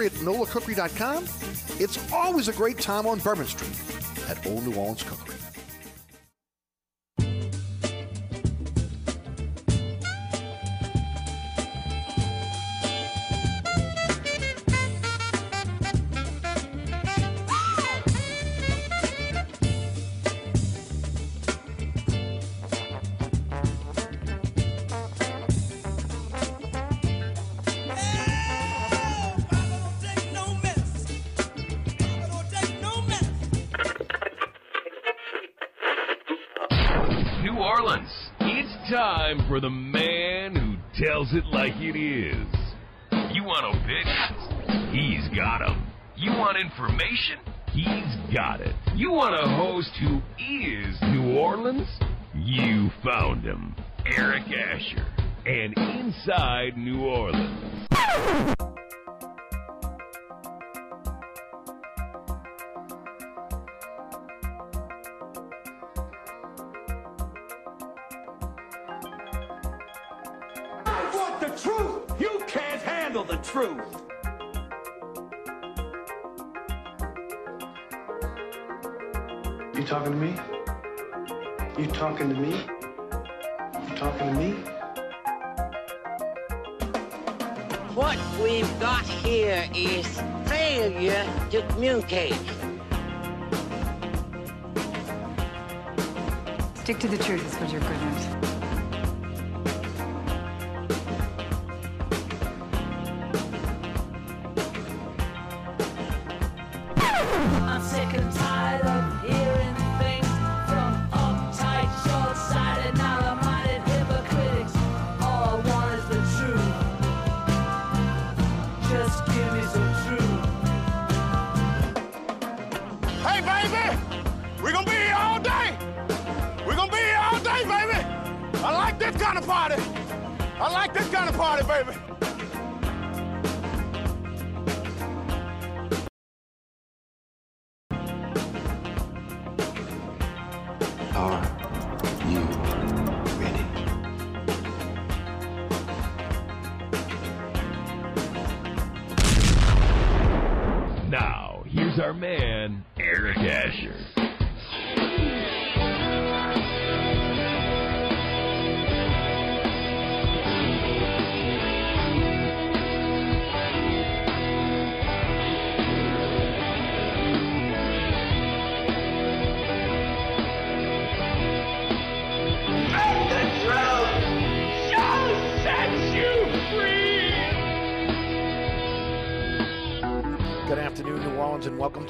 delivery at nolacookery.com. It's always a great time on Bourbon Street at Old New Orleans Cookery.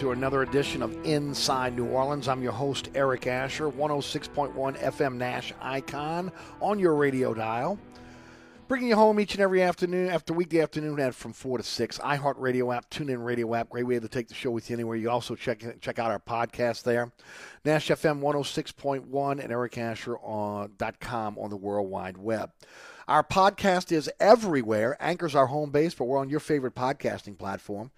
To another edition of Inside New Orleans. I'm your host, Eric Asher, 106.1 FM Nash Icon on your radio dial. Bringing you home each and every afternoon, after weekday afternoon at from 4 to 6. iHeartRadio app, TuneIn Radio app, great way to take the show with you anywhere. You also check check out our podcast there. Nash FM 106.1 and ericasher.com on the World Wide Web. Our podcast is everywhere. Anchor's our home base, but we're on your favorite podcasting platform.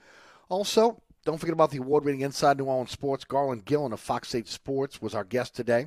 Also, don't forget about the award-winning Inside New Orleans Sports. Garland Gillen of Fox 8 Sports was our guest today.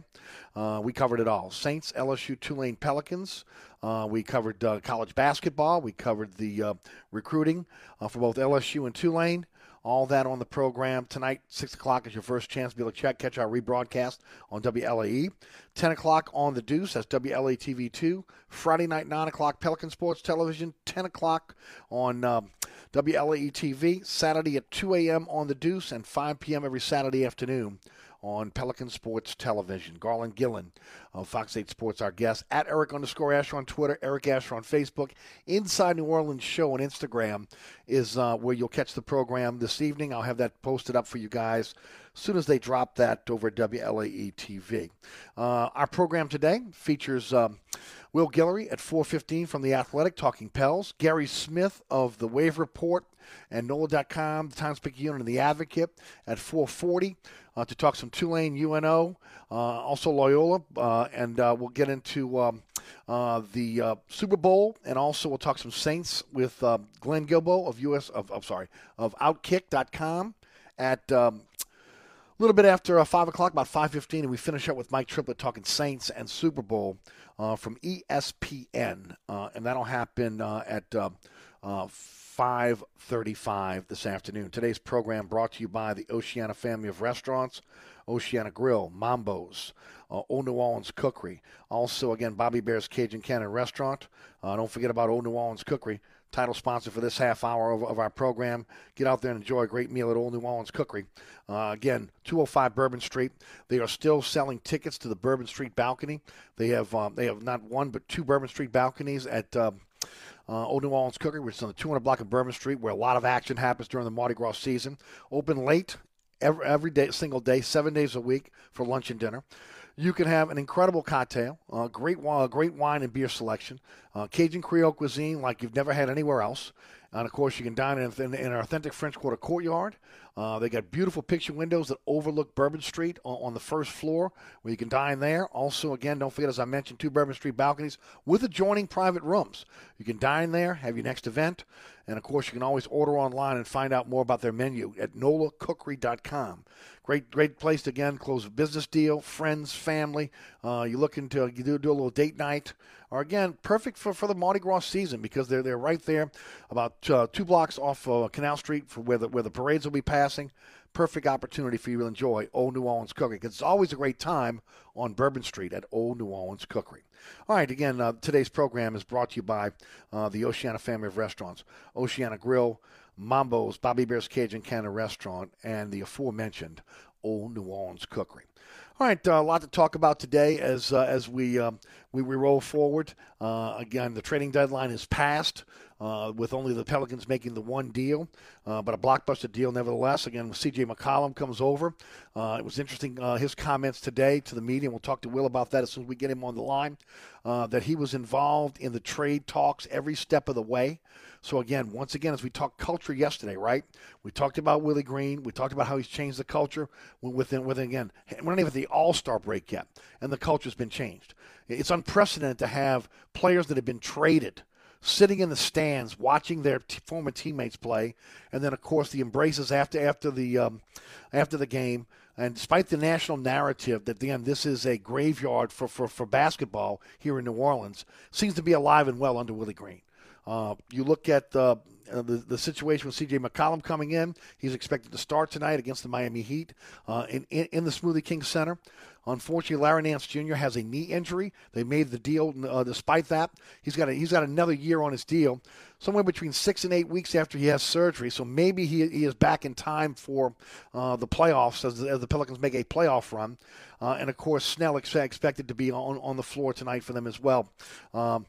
Uh, we covered it all: Saints, LSU, Tulane, Pelicans. Uh, we covered uh, college basketball. We covered the uh, recruiting uh, for both LSU and Tulane. All that on the program tonight. Six o'clock is your first chance to be able to check catch our rebroadcast on WLAE. Ten o'clock on the Deuce. That's WLA TV two. Friday night nine o'clock Pelican Sports Television. Ten o'clock on. Um, WLAE TV, Saturday at 2 a.m. on the Deuce and 5 p.m. every Saturday afternoon on Pelican Sports Television. Garland Gillen of Fox 8 Sports, our guest. At Eric underscore Asher on Twitter, Eric Asher on Facebook. Inside New Orleans Show on Instagram is uh, where you'll catch the program this evening. I'll have that posted up for you guys as soon as they drop that over at WLAE TV. Uh, our program today features um, Will Guillory at 4.15 from The Athletic talking Pels. Gary Smith of The Wave Report and NOLA.com, the Times Picayune and The Advocate at 4.40 uh, to talk some Tulane, UNO, uh, also Loyola, uh, and uh, we'll get into um, uh, the uh, Super Bowl, and also we'll talk some Saints with Glenn Guilbeau of US of, of sorry of Outkick.com at um, a little bit after uh, 5 o'clock, about 5.15, and we finish up with Mike Triplett talking Saints and Super Bowl uh, from ESPN. Uh, and that'll happen uh, at uh, uh, 5:35 this afternoon. Today's program brought to you by the Oceana family of restaurants, Oceana Grill, Mambo's, uh, Old New Orleans Cookery. Also, again, Bobby Hebert's Cajun Cannon Restaurant. Don't forget about Old New Orleans Cookery, title sponsor for this half hour of, of our program. Get out there and enjoy a great meal at Old New Orleans Cookery. Uh, again, 205 Bourbon Street. They are still selling tickets to the Bourbon Street balcony. They have um, they have not one but two Bourbon Street balconies at. Um, uh, Old New Orleans Cookery, which is on the 200 block of Bourbon Street, where a lot of action happens during the Mardi Gras season. Open late every, every day, single day, seven days a week for lunch and dinner. You can have an incredible cocktail, uh, great, uh, great wine and beer selection, uh, Cajun Creole cuisine like you've never had anywhere else. And of course, you can dine in, in, in an authentic French Quarter courtyard. Uh, they got beautiful picture windows that overlook Bourbon Street on, on, the first floor, where you can dine there. Also, again, don't forget, as I mentioned, two Bourbon Street balconies with adjoining private rooms. You can dine there, have your next event, and of course, you can always order online and find out more about their menu at nolacookery.com. Great, great place to again close a business deal, friends, family. Uh, you looking to you do, do a little date night, or again, perfect for, for the Mardi Gras season because they're they're right there, about uh, two blocks off uh, Canal Street for where the where the parades will be passing. Perfect opportunity for you to enjoy Old New Orleans Cookery because it's always a great time on Bourbon Street at Old New Orleans Cookery. All right, again, uh, today's program is brought to you by uh, the Oceana family of restaurants, Oceana Grill. Mambo's, Bobby Hebert's Cajun Cannon Restaurant, and the aforementioned Old New Orleans Cookery. All right, uh, a lot to talk about today as uh, as we, um, we we roll forward. Uh, again, the trading deadline is passed, uh, with only the Pelicans making the one deal, uh, but a blockbuster deal nevertheless. Again, C.J. McCollum comes over. Uh, it was interesting his comments today to the media. We'll talk to Will about that as soon as we get him on the line. that he was involved in the trade talks every step of the way. So again, once again, as we talked culture yesterday, right? We talked about Willie Green. We talked about how he's changed the culture within within again. We're not even at the All Star break yet, and the culture's been changed. It's unprecedented to have players that have been traded sitting in the stands watching their t- former teammates play, and then of course the embraces after after the um, after the game. And despite the national narrative that again this is a graveyard for, for, for basketball here in New Orleans, seems to be alive and well under Willie Green. Uh, you look at the, uh, the, the situation with C.J. McCollum coming in. He's expected to start tonight against the Miami Heat uh, in, in, in the Smoothie King Center. Unfortunately, Larry Nance Jr. has a knee injury. They made the deal uh, despite that. He's got a, he's got another year on his deal, somewhere between six and eight weeks after he has surgery. So maybe he, he is back in time for uh, the playoffs as, as, the Pelicans make a playoff run. Uh, and of course, Snell ex- expected to be on on the floor tonight for them as well. Um,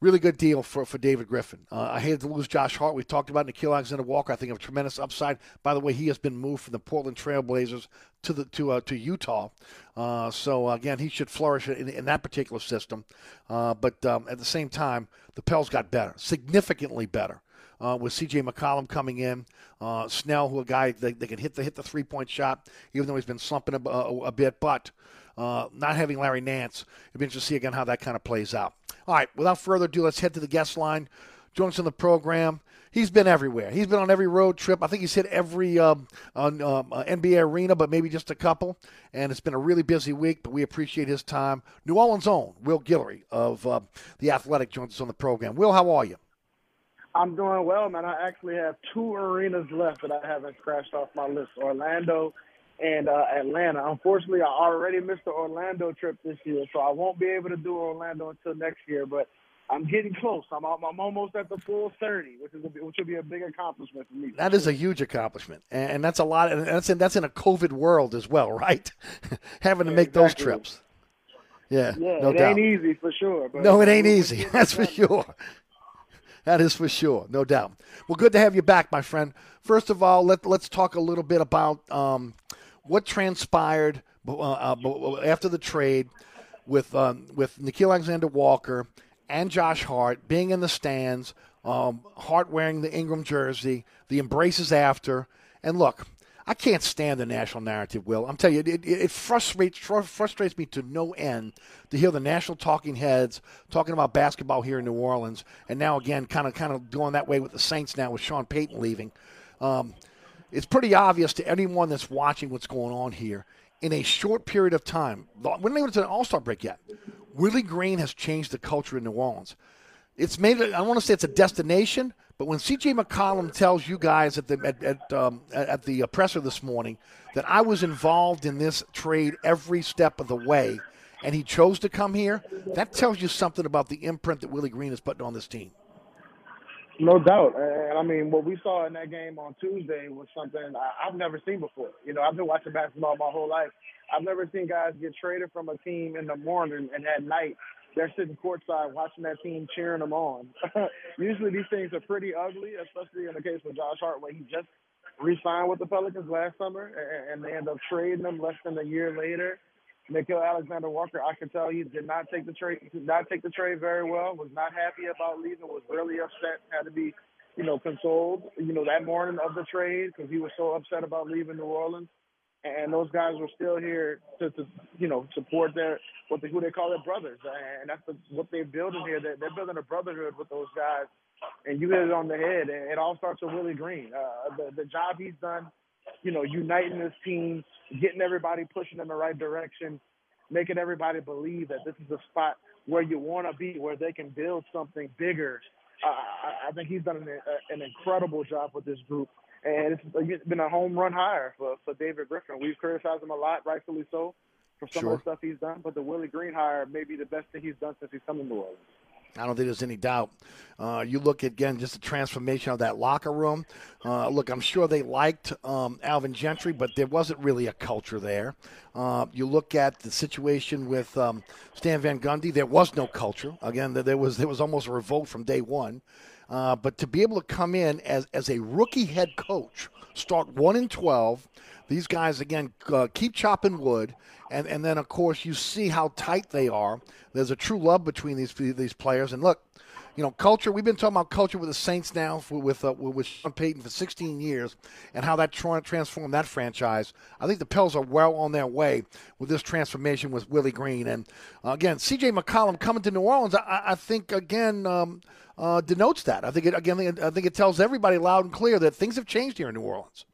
really good deal for, for David Griffin. Uh, I hated to lose Josh Hart. We've talked about Nickeil Alexander Walker. I think of tremendous upside. By the way, he has been moved from the Portland Trailblazers to the to uh, to Utah. Uh, so again, he should flourish in, in that particular system. Uh, but um, at the same time, the Pels got better, significantly better. Uh, with C.J. McCollum coming in, uh, Snell, who a guy that, that can hit the hit the three point shot, even though he's been slumping a, a, a bit, but uh, not having Larry Nance, it'd be interesting to see again how that kind of plays out. All right, without further ado, let's head to the guest line. Joins us on the program. He's been everywhere. He's been on every road trip. I think he's hit every um, on, um, uh, NBA arena, but maybe just a couple. And it's been a really busy week, but we appreciate his time. New Orleans' own Will Guillory of uh, the Athletic joins us on the program. Will, how are you? I'm doing well, man. I actually have two arenas left that I haven't scratched off my list: Orlando and uh, Atlanta. Unfortunately, I already missed the Orlando trip this year, so I won't be able to do Orlando until next year. But I'm getting close. I'm I'm almost at the full 30, which is a, which will be a big accomplishment for me. That is a huge accomplishment, and that's a lot. And that's in that's in a COVID world as well, right? Having to make exactly. those trips. Yeah, yeah, no it doubt. ain't easy for sure. no, it ain't easy. That's for sure. That is for sure, no doubt. Well, good to have you back, my friend. First of all, let let's talk a little bit about um, what transpired uh, uh, after the trade with um, with Nickeil Alexander Walker and Josh Hart being in the stands, um, Hart wearing the Ingram jersey, the embraces after, and look. I can't stand the national narrative, Will. I'm telling you, it, it, it frustrates frustrates me to no end to hear the national talking heads talking about basketball here in New Orleans, and now again, kind of kind of going that way with the Saints now with Sean Payton leaving. Um, it's pretty obvious to anyone that's watching what's going on here. In a short period of time, we're not even to an All Star break yet. Willie Green has changed the culture in New Orleans. it's made. I don't want to say it's a destination, but when C.J. McCollum tells you guys at the at at, um, at the uh, presser this morning that I was involved in this trade every step of the way, and he chose to come here, that tells you something about the imprint that Willie Green is putting on this team. No doubt. And I mean, what we saw in that game on Tuesday was something I, I've never seen before. You know, I've been watching basketball my whole life. I've never seen guys get traded from a team in the morning and at night they're sitting courtside watching that team cheering them on. Usually these things are pretty ugly, especially in the case with Josh Hart, where he just re-signed with the Pelicans last summer, and, and they end up trading him less than a year later. Nickeil Alexander Walker, I can tell he did not take the trade did not take the trade very well, was not happy about leaving, was really upset, had to be, you know, consoled, you know, that morning of the trade because he was so upset about leaving New Orleans. And those guys were still here to, to you know, support their what they who they call their brothers, and that's the, what they're building here. They're, they're building a brotherhood with those guys, and you hit it on the head. And it all starts with Willie Green. Uh, the the job he's done, you know, uniting this team, getting everybody pushing in the right direction, making everybody believe that this is a spot where you want to be, where they can build something bigger. Uh, I, I think he's done an, an incredible job with this group, and it's, it's been a home run hire for, for David Griffin. We've criticized him a lot, rightfully so, for some Sure. of the stuff he's done, but the Willie Green hire may be the best thing he's done since he's come to New Orleans. I don't think there's any doubt. Uh, you look at, again, just the transformation of that locker room. Uh, look, I'm sure they liked um, Alvin Gentry, but there wasn't really a culture there. Uh, you look at the situation with um, Stan Van Gundy. There was no culture. Again, there- was there was almost a revolt from day one. Uh, but to be able to come in as as a rookie head coach, start one and twelve. These guys again uh, keep chopping wood, and and then of course you see how tight they are. There's a true love between these these players. And look, you know, culture. We've been talking about culture with the Saints now for, with uh, with Sean Payton for 16 years, and how that tra- transformed that franchise. I think the Pels are well on their way with this transformation with Willie Green. And uh, again, C.J. McCollum coming to New Orleans. I, I think again. Um, uh, denotes that. I think it again. I think it tells everybody loud and clear that things have changed here in New Orleans.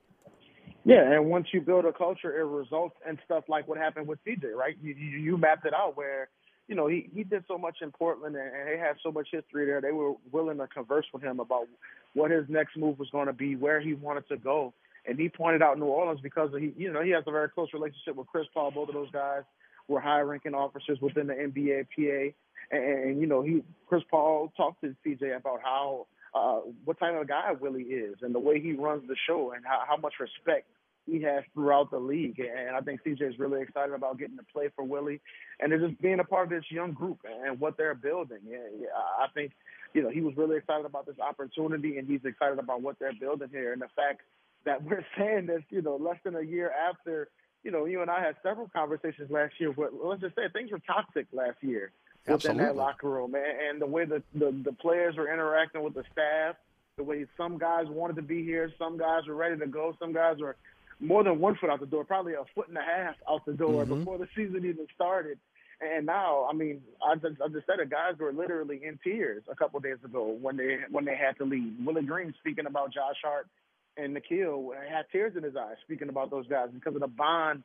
Yeah, and once you build a culture, it results in stuff like what happened with CJ, right? You, you, you mapped it out where, you know, he, he did so much in Portland and, and they had so much history there. They were willing to converse with him about what his next move was going to be, where he wanted to go. And he pointed out New Orleans because he, you know, he has a very close relationship with Chris Paul. Both of those guys were high-ranking officers within the NBA, PA, and, and you know, he Chris Paul talked to CJ about how uh, what type of guy Willie is and the way he runs the show and how, how much respect he has throughout the league. And I think CJ is really excited about getting to play for Willie and just being a part of this young group and what they're building. Yeah, yeah, I think, you know, he was really excited about this opportunity and he's excited about what they're building here and the fact that we're saying this, you know, less than a year after, you know, you and I had several conversations last year. But let's just say things were toxic last year within that Absolutely. locker room, and, and the way the, the the players were interacting with the staff, the way some guys wanted to be here, some guys were ready to go, some guys were more than one foot out the door, probably a foot and a half out the door Mhm. before the season even started. And now, I mean, I just, I just said it. Guys were literally in tears a couple of days ago when they when they had to leave. Willie Green speaking about Josh Hart and Nickeil had tears in his eyes speaking about those guys because of the bond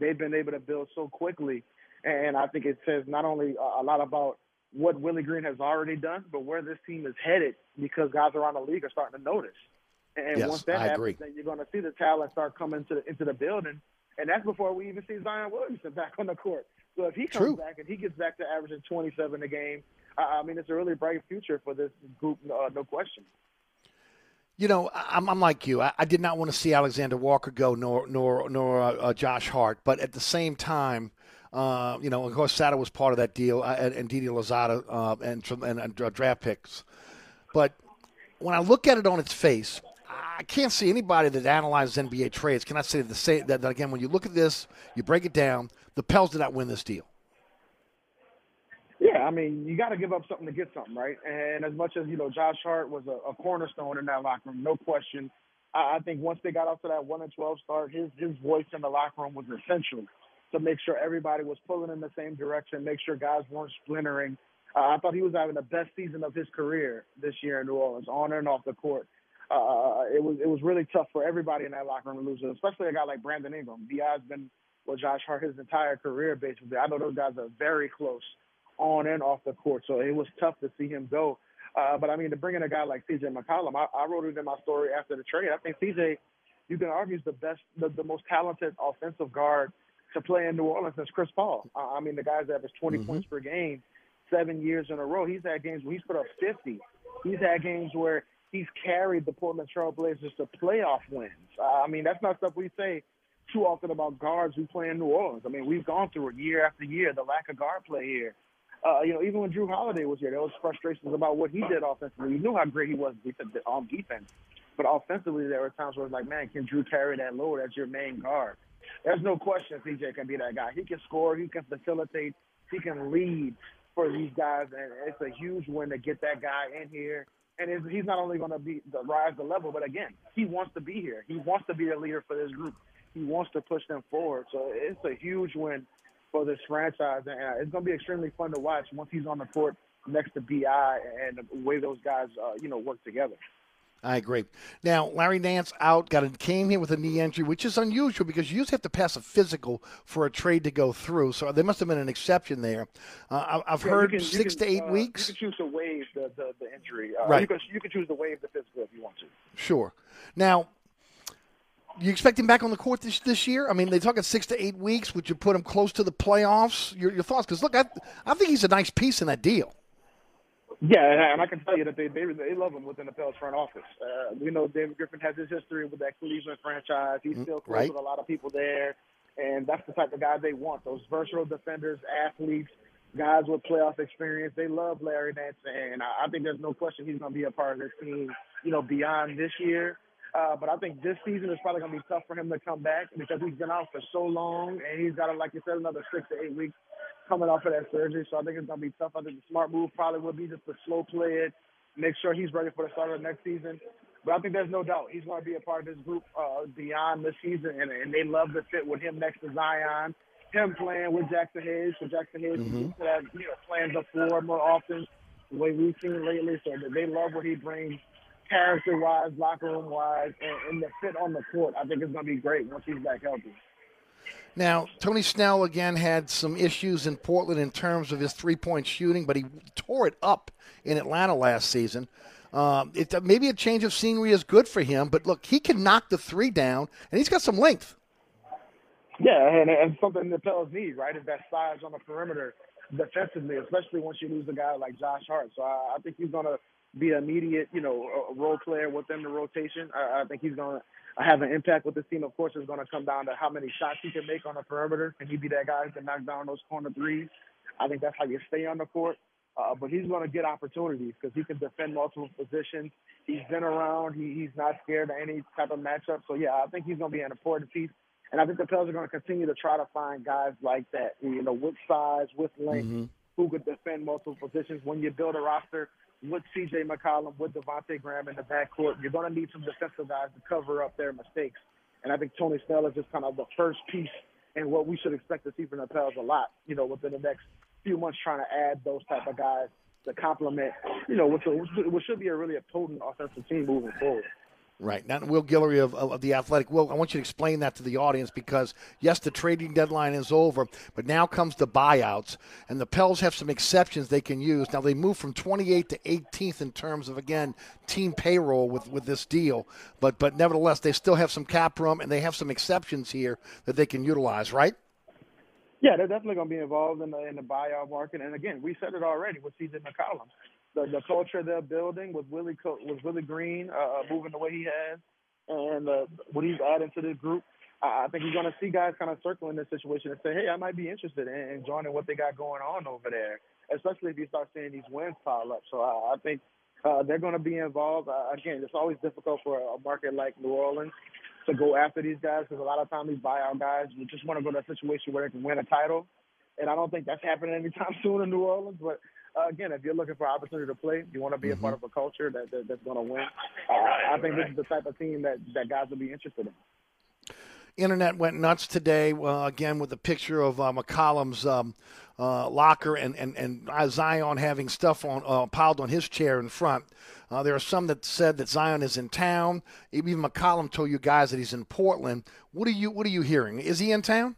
they've been able to build so quickly. And I think it says not only a lot about what Willie Green has already done, but where this team is headed because guys around the league are starting to notice. And Yes, once that I happens, agree. then you're going to see the talent start coming to the, into the building. And that's before we even see Zion Williamson back on the court. So if he comes True. back and he gets back to averaging 27 a game, I I mean, it's a really bright future for this group, uh, no question. You know, I'm, I'm like you. I, I did not want to see Alexander Walker go, nor nor nor uh, uh, Josh Hart. But at the same time, uh, you know, of course, Sada was part of that deal, uh, and, and Didi Louzada uh, and, and, and uh, draft picks. But when I look at it on its face, I can't see anybody that analyzes NBA trades. Can I say the same that, that again? When you look at this, you break it down. The Pels did not win this deal. Yeah, I mean, you got to give up something to get something, right? And as much as you know, Josh Hart was a, a cornerstone in that locker room, no question. I, I think once they got off to that one and twelve start, his his voice in the locker room was essential to make sure everybody was pulling in the same direction, make sure guys weren't splintering. Uh, I thought he was having the best season of his career this year in New Orleans, on and off the court. Uh, it was it was really tough for everybody in that locker room to lose, especially a guy like Brandon Ingram. Bi's been with Josh Hart his entire career, basically. I know those guys are very close on and off the court. So it was tough to see him go. Uh, but I mean, to bring in a guy like CJ McCollum, I, I wrote it in my story after the trade. I think CJ, you can argue, is the best, the, the most talented offensive guard to play in New Orleans since Chris Paul. I mean, the guy's averaged 20 Mhm. points per game seven years in a row. He's had games where he's put up 50. He's had games where he's carried the Portland Trail Blazers to playoff wins. Uh, I mean, that's not stuff we say too often about guards who play in New Orleans. I mean, we've gone through it year after year, the lack of guard play here. Uh, you know, even when Jrue Holiday was here, there was frustrations about what he did offensively. You knew how great he was on defense, but offensively, there were times where it was like, man, can Jrue carry that load as your main guard? There's no question CJ can be that guy. He can score, he can facilitate, he can lead for these guys, and it's a huge win to get that guy in here. And he's not only going to be the rise the level, but again, he wants to be here. He wants to be a leader for this group. He wants to push them forward. So it's a huge win for this franchise, and uh, it's going to be extremely fun to watch once he's on the court next to Bi and the way those guys, uh, you know, work together. I agree. Now, Larry Nance out, got a, came here with a knee injury, which is unusual because you usually have to pass a physical for a trade to go through. So there must have been an exception there. Uh, I, I've Yeah, heard can- six can, to eight uh, weeks. You can choose to waive the, the, the injury. Uh, Right. You can, you can choose to waive the physical if you want to. Sure. Now, you expect him back on the court this this year? I mean, they talking six to eight weeks. Would you put him close to the playoffs? Your, your thoughts? Because look, I, I think he's a nice piece in that deal. Yeah, and I- can tell you that they they, they love him within the Pels front office. Uh, we know David Griffin has his history with that Cleveland franchise. He's still close right. with a lot of people there, and that's the type of guy they want. Those versatile defenders, athletes, guys with playoff experience. They love Larry Nance, and I, I think there's no question he's going to be a part of this team. You know, beyond this year. Uh, but I think this season is probably going to be tough for him to come back because he's been out for so long, and he's got, like you said, another six to eight weeks coming off of that surgery. So I think it's going to be tough. I think the smart move probably would be just to slow play it, make sure he's ready for the start of the next season. But I think there's no doubt he's going to be a part of this group uh, beyond this season, and, and they love to fit with him next to Zion. Him playing with Jaxson Hayes, so Jaxson Hayes Mhm. mm to you know, playing the floor more often, the way we've seen lately. So they love what he brings character-wise, locker room-wise, and, and the fit on the court. I think it's going to be great once he's back healthy. Now, Tony Snell again had some issues in Portland in terms of his three point shooting, but he tore it up in Atlanta last season. Um, it, maybe a change of scenery is good for him, but look, he can knock the three down, and he's got some length. Yeah, and, and something the Pels need, right, is that size on the perimeter defensively, especially once you lose a guy like Josh Hart. So I, I think he's going to be an immediate, you know, a- role player within the rotation. I, I think he's going to have an impact with this team. Of course, it's going to come down to how many shots he can make on the perimeter. Can he be that guy who can knock down those corner threes? I think that's how you stay on the court. Uh, but he's going to get opportunities because he can defend multiple positions. He's been around. He, he's not scared of any type of matchup. So, yeah, I think he's going to be an important piece. And I think the Pels are going to continue to try to find guys like that, you know, with size, with length, who could defend multiple positions. When you build a roster with C.J. McCollum, with Devonte' Graham in the backcourt, you're going to need some defensive guys to cover up their mistakes. And I think Tony Snell is just kind of the first piece and what we should expect to see from the Pels a lot, you know, within the next few months, trying to add those type of guys to complement, you know, what, which should be a really a potent offensive team moving forward. Right. Now, Will Guillory of, of, the Athletic. Will, I want you to explain that to the audience because, yes, the trading deadline is over, but now comes the buyouts, and the Pels have some exceptions they can use. Now, they move from 28th to 18th in terms of, again, team payroll with, with this deal, but, but nevertheless, they still have some cap room, and they have some exceptions here that they can utilize, right? Yeah, they're definitely going to be involved in the in the buyout market. And again, we said it already with C.J. McCollum, the the culture they're building with Willie Co- with Willie Green uh, moving the way he has, and uh, what he's adding to this group. I I think he's going to see guys kind of circling this situation and say, "Hey, I might be interested in, in joining what they got going on over there." Especially if you start seeing these wins pile up. So I, I think uh, they're going to be involved. Uh, again, it's always difficult for a market like New Orleans to go after these guys because a lot of times these buyout guys would just want to go to a situation where they can win a title, and I don't think that's happening anytime soon in New Orleans. But uh, again, if you're looking for opportunity to play, you want to be a part of a culture that, that that's going to win. Uh, I think this is the type of team that that guys will be interested in. Internet went nuts today, uh, again, with the picture of uh, McCollum's um, uh, locker and, and, and Zion having stuff on uh, piled on his chair in front. Uh, there are some that said that Zion is in town. Even McCollum told you guys that he's in Portland. What are you What are you hearing? Is he in town?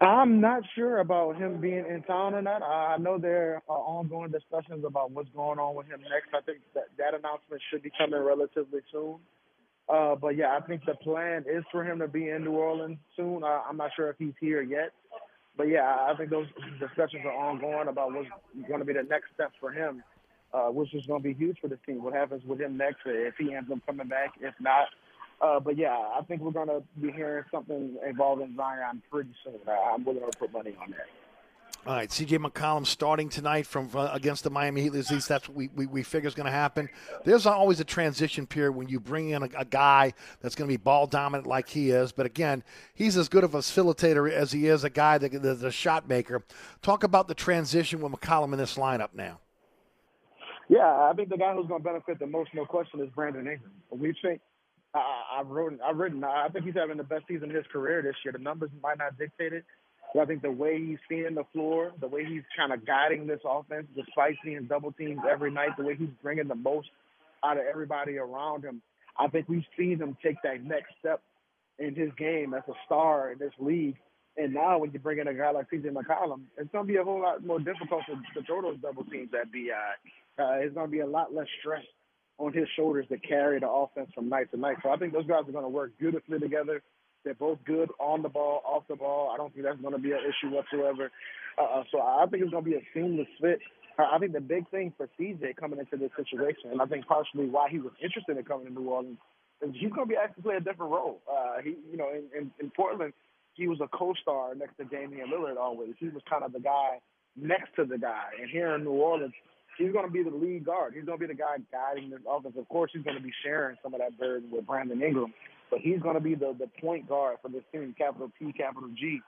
I'm not sure about him being in town or not. I know there are ongoing discussions about what's going on with him next. I think that that announcement should be coming relatively soon. Uh, but yeah, I think the plan is for him to be in New Orleans soon. Uh, I'm not sure if he's here yet. But yeah, I think those discussions are ongoing about what's going to be the next steps for him, uh, which is going to be huge for the team. What happens with him next if he ends up coming back? If not, uh, but yeah, I think we're going to be hearing something involving Zion pretty soon. I, I'm willing to put money on that. All right, CJ McCollum starting tonight from uh, against the Miami Heat. At least that's what we, we, we figure is going to happen. There's always a transition period when you bring in a, a guy that's going to be ball dominant like he is. But again, he's as good of a facilitator as he is a guy that, that's a shot maker. Talk about the transition with McCollum in this lineup now. Yeah, I think the guy who's going to benefit the most, no question, is Brandon Ingram. We've seen I, I've written, I've written. I think he's having the best season of his career this year. The numbers might not dictate it, but I think the way he's seeing the floor, the way he's kind of guiding this offense, despite seeing double teams every night, the way he's bringing the most out of everybody around him, I think we've seen him take that next step in his game as a star in this league. And now when you bring in a guy like CJ McCollum, it's going to be a whole lot more difficult to, to throw those double teams at BI. Uh, it's going to be a lot less stress on his shoulders to carry the offense from night to night. So I think those guys are going to work beautifully together. They're both good on the ball, off the ball. I don't think that's going to be an issue whatsoever. Uh, so I think it's going to be a seamless fit. I think the big thing for CJ coming into this situation, and I think partially why he was interested in coming to New Orleans, is he's going to be asked to play a different role. Uh, he, you know, in, in, in Portland, he was a co-star next to Damian Lillard always. He was kind of the guy next to the guy. And here in New Orleans, he's going to be the lead guard. He's going to be the guy guiding this offense. Of course, he's going to be sharing some of that burden with Brandon Ingram, but he's going to be the, the point guard for this team, capital P, capital G.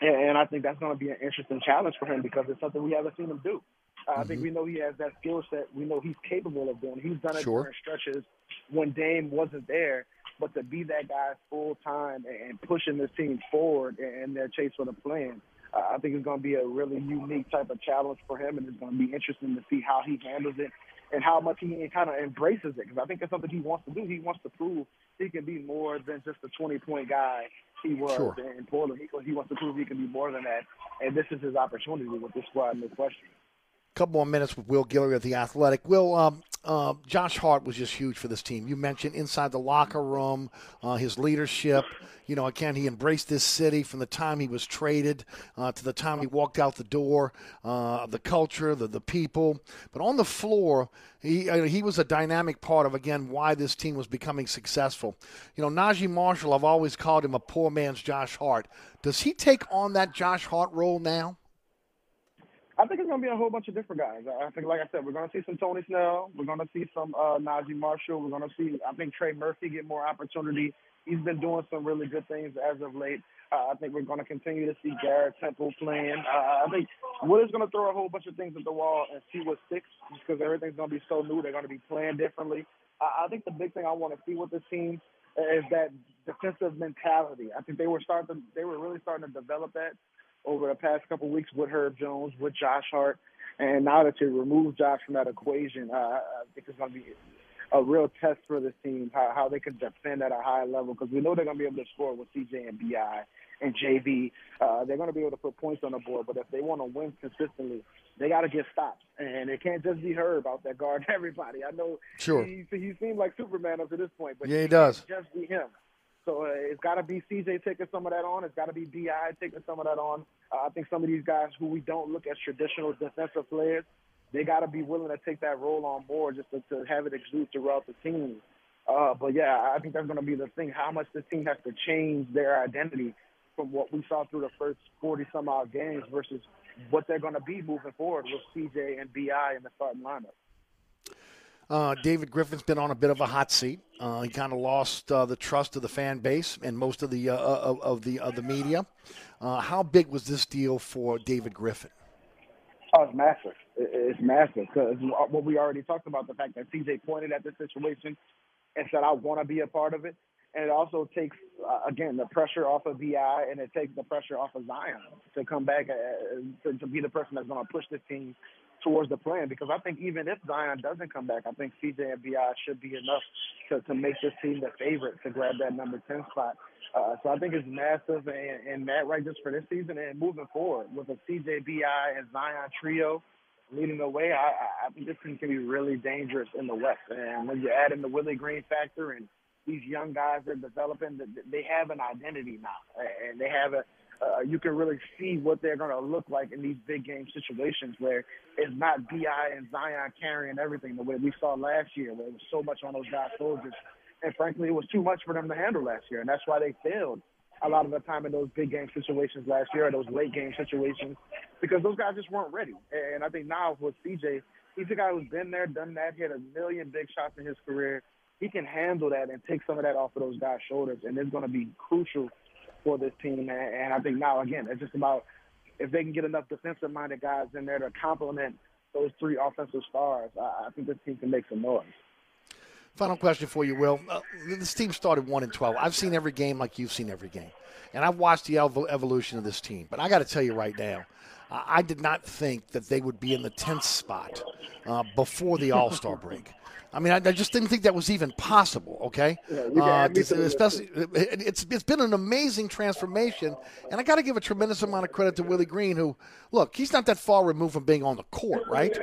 And, and I think that's going to be an interesting challenge for him because it's something we haven't seen him do. Uh, mm-hmm. I think mm-hmm. we know he has that skill set. We know he's capable of doing. He's done it sure. during stretches when Dame wasn't there. But to be that guy full time and pushing this team forward in their chase for the plan, uh, I think it's going to be a really unique type of challenge for him, and it's going to be interesting to see how he handles it and how much he kind of embraces it. Because I think it's something he wants to do. He wants to prove he can be more than just a 20 point guy he was sure. in Portland. He, he wants to prove he can be more than that, and this is his opportunity with this squad, no question couple more minutes with Will Guillory of the Athletic. Will, um, uh, Josh Hart was just huge for this team. You mentioned inside the locker room, uh, his leadership. You know, again, he embraced this city from the time he was traded uh, to the time he walked out the door. Uh, the culture, the the people, but on the floor, he he was a dynamic part of again why this team was becoming successful. You know, Naji Marshall, I've always called him a poor man's Josh Hart. Does he take on that Josh Hart role now? I think it's to be a whole bunch of different guys. I think, like I said, we're to see some Tony Snell. We're to see some uh, Naji Marshall. We're to see, I think, Trey Murphy get more opportunity. He's been doing some really good things as of late. Uh, I think we're to continue to see Garrett Temple playing. Uh, I think Wood is to throw a whole bunch of things at the wall and see what sticks because everything's to be so new. They're to be playing differently. Uh, I think the big thing I want to see with this team is that defensive mentality. I think they were starting they were really starting to develop that over the past couple of weeks with Herb Jones, with Josh Hart, and now that you remove Josh from that equation, uh, I think it's going to be a real test for this team how, how they can defend at a high level because we know they're going to be able to score with CJ and Bi and JV. Uh, they're going to be able to put points on the board, but if they want to win consistently, they got to get stops, and it can't just be Herb out there guarding everybody. I know sure he, he seems like Superman up to this point, but yeah, he does. Just be him. So uh, it's got to be CJ taking some of that on. It's got to be Bi taking some of that on. Uh, I think some of these guys who we don't look at traditional defensive players, they got to be willing to take that role on board just to, to have it exude throughout the team. Uh, but yeah, I think that's going to be the thing. How much the team has to change their identity from what we saw through the first 40 some odd games versus what they're going to be moving forward with CJ and Bi in the starting lineup. Uh, David Griffin's been on a bit of a hot seat. Uh, he kind of lost uh, the trust of the fan base and most of the uh, of, of, the of the media. Uh, how big was this deal for David Griffin? Oh, it's massive. It's massive because what we already talked about the fact that CJ pointed at the situation and said, "I want to be a part of it." And it also takes, uh, again, the pressure off of Bi, and it takes the pressure off of Zion to come back to, to be the person that's going to push this team towards the plan because I think even if Zion doesn't come back, I think CJ and Bi should be enough to to make this team the favorite to grab that number ten spot. Uh, so I think it's massive and, and Matt right just for this season and moving forward with a CJ Bi and Zion trio leading the way. I, I think this team can be really dangerous in the West. And when you add in the Willie Green factor and these young guys are developing, they have an identity now, and they have a. Uh, you can really see what they're going to look like in these big game situations where it's not Bi and Zion carrying everything the way we saw last year, where it was so much on those guys' shoulders. And frankly, it was too much for them to handle last year, and that's why they failed a lot of the time in those big game situations last year, or those late game situations, because those guys just weren't ready. And I think now with CJ, he's a guy who's been there, done that, hit a million big shots in his career. He can handle that and take some of that off of those guys' shoulders, and it's going to be crucial for this team. And I think now, again, it's just about if they can get enough defensive-minded guys in there to complement those three offensive stars, I think this team can make some noise. Final question for you, Will. Uh, this team started one and twelve. I've seen every game like you've seen every game, and I've watched the evolution of this team. But I got to tell you right now, I did not think that they would be in the tenth spot uh, before the All Star break. I mean, I, I, just didn't think that was even possible. Okay, yeah, uh, especially it's it's been an amazing transformation, and I got to give a tremendous amount of credit to Willie Green, who look, he's not that far removed from being on the court, right?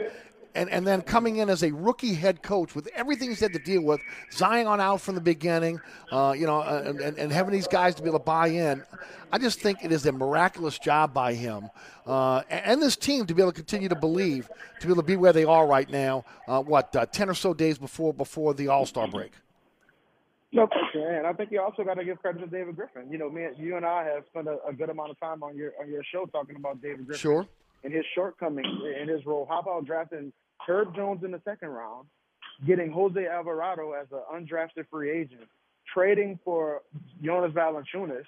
And, and then coming in as a rookie head coach with everything he's had to deal with, Zion out from the beginning, uh, you know, and, and, and, having these guys to be able to buy in. I just think it is a miraculous job by him uh, and this team to be able to continue to believe, to be able to be where they are right now. Uh, what uh, ten or so days before before the All Star break. No question, and I think you also got to give credit to David Griffin. You know, me, you and I have spent a, a good amount of time on your on your show talking about David Griffin. Sure and his shortcomings in his role. How about drafting Herb Jones in the second round, getting Jose Alvarado as an undrafted free agent, trading for Jonas Valanciunas,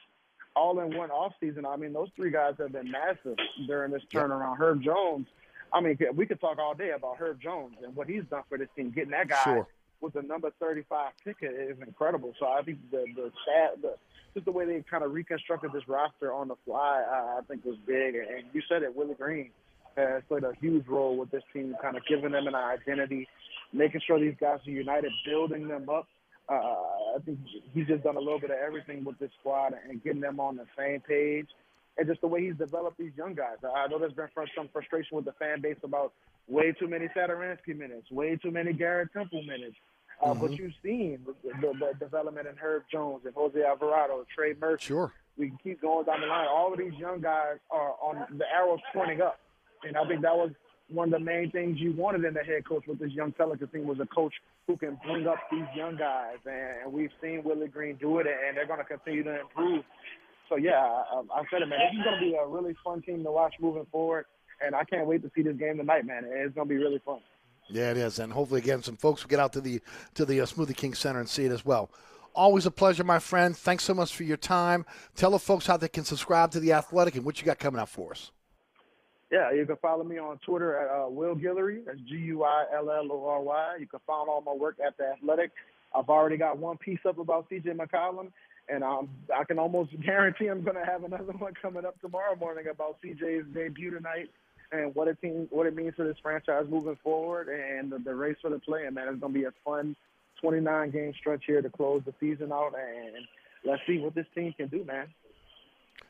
all in one offseason. I mean, those three guys have been massive during this turnaround. Herb Jones, I mean, we could talk all day about Herb Jones and what he's done for this team. Getting that guy sure. With the number 35 pick is incredible. So I think the the stat, the just the way they kind of reconstructed this roster on the fly, I, I think was big. And you said it, Willie Green has played a huge role with this team, kind of giving them an identity, making sure these guys are united, building them up. Uh, I think he's just done a little bit of everything with this squad and getting them on the same page. And just the way he's developed these young guys. I know there's been some frustration with the fan base about way too many Satoransky minutes, way too many Garrett Temple minutes. Uh, mm-hmm. But you've seen the, the, development in Herb Jones and Jose Alvarado, Trey Murphy. Sure. We can keep going down the line. All of these young guys are on the arrows pointing up. And I think that was one of the main things you wanted in the head coach with this young Pelicans team was a coach who can bring up these young guys. And we've seen Willie Green do it, and they're going to continue to improve. So, yeah, I, I said it, man. This is going to be a really fun team to watch moving forward. And I can't wait to see this game tonight, man. It's going to be really fun. Yeah, it is, and hopefully, again, some folks will get out to the to the uh, Smoothie King Center and see it as well. Always a pleasure, my friend. Thanks so much for your time. Tell the folks how they can subscribe to the Athletic and what you got coming out for us. Yeah, you can follow me on Twitter at uh, Will Guillory. That's G U I L L O R Y. You can find all my work at the Athletic. I've already got one piece up about CJ McCollum, and um, I can almost guarantee I'm going to have another one coming up tomorrow morning about CJ's debut tonight and what it team, what it means for this franchise moving forward, and the, the race for the play. And man, it's going to be a fun 29 game stretch here to close the season out, and let's see what this team can do, man.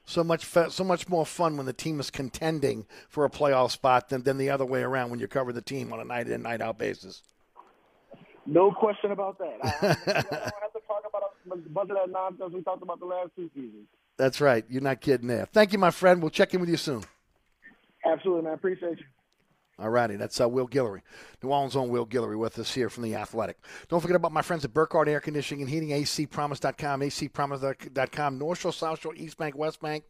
So much, so much more fun when the team is contending for a playoff spot than, than the other way around when you cover the team on a night in, night out basis. No question about that. I, I don't have to talk about a bunch of that nonsense we talked about the last two seasons. That's right. You're not kidding there. Thank you, my friend. We'll check in with you soon. Absolutely, man. Appreciate you. All righty, that's uh, Will Guillory, New Orleans' own Will Guillory with us here from the Athletic. Don't forget about my friends at Burkhardt Air Conditioning and Heating, acpromise.com, acpromise.com, North Shore, South Shore, East Bank, West Bank.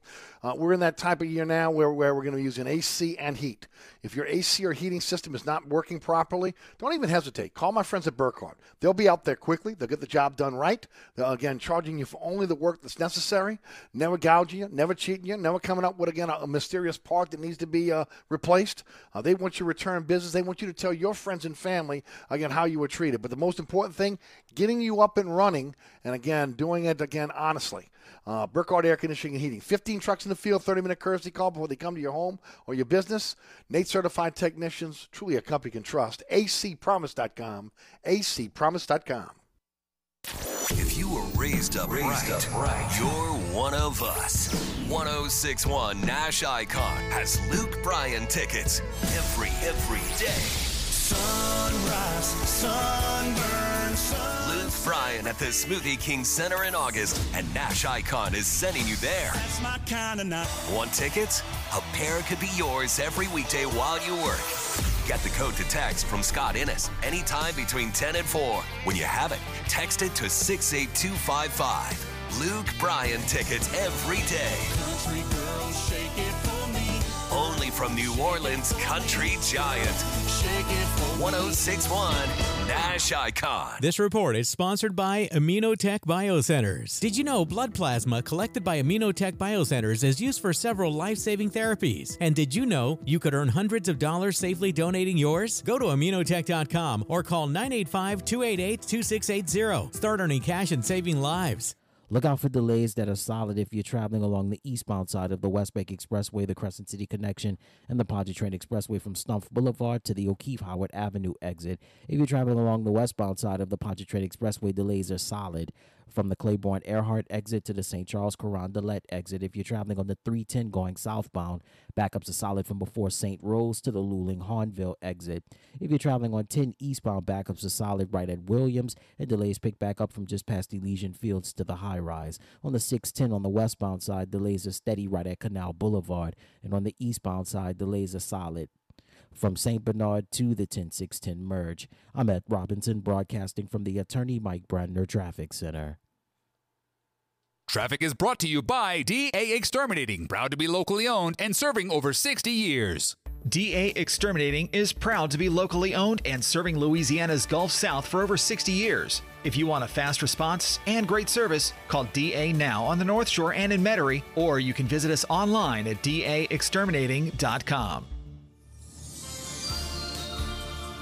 Uh, we're in that type of year now where, where we're going to be using AC and heat. If your AC or heating system is not working properly, don't even hesitate. Call my friends at Burkhardt. They'll be out there quickly. They'll get the job done right. They'll, again, charging you for only the work that's necessary, never gouging you, never cheating you, never coming up with, again, a, a mysterious part that needs to be uh, replaced. Uh, they want you you return business. They want you to tell your friends and family again how you were treated. But the most important thing, getting you up and running, and again doing it again honestly. Uh, Burkhardt Air Conditioning and Heating. 15 trucks in the field, 30 minute courtesy call before they come to your home or your business. NATE certified technicians, truly a company you can trust. acpromise.com. acpromise.com. If you were raised up, raised right, up right, you're one of us. 1061 Nash Icon has Luke Bryan tickets every, every day. Sunrise, sunburn, sun. Luke Bryan at the Smoothie King Center in August, and Nash Icon is sending you there. That's my kind of night. Want tickets? A pair could be yours every weekday while you work. Get the code to text from Scott Innes anytime between 10 and 4. When you have it, text it to 68255. Luke Bryan tickets every day. Only from New Orleans Country Giant. Shake it 1061 Nash Icon. This report is sponsored by Aminotech Biocenters. Did you know blood plasma collected by Aminotech Biocenters is used for several life saving therapies? And did you know you could earn hundreds of dollars safely donating yours? Go to aminotech.com or call 985 288 2680. Start earning cash and saving lives. Look out for delays that are solid if you're traveling along the eastbound side of the West Bank Expressway, the Crescent City Connection, and the Pontchartrain Expressway from Stump Boulevard to the O'Keefe Howard Avenue exit. If you're traveling along the westbound side of the Pontchartrain Expressway, delays are solid from the Claiborne Earhart exit to the St. Charles Carondelet exit. If you're traveling on the 310 going southbound, backups are solid from before St. Rose to the Luling Hahnville exit. If you're traveling on 10 eastbound, backups are solid right at Williams, and delays pick back up from just past Elysian Fields to the high rise. On the 610 on the westbound side, delays are steady right at Canal Boulevard, and on the eastbound side, delays are solid from St. Bernard to the 10610 merge. I'm at Robinson, broadcasting from the Attorney Mike Brandner Traffic Center. Traffic is brought to you by DA Exterminating, proud to be locally owned and serving over 60 years. DA Exterminating is proud to be locally owned and serving Louisiana's Gulf South for over 60 years. If you want a fast response and great service, call DA now on the North Shore and in Metairie, or you can visit us online at daexterminating.com.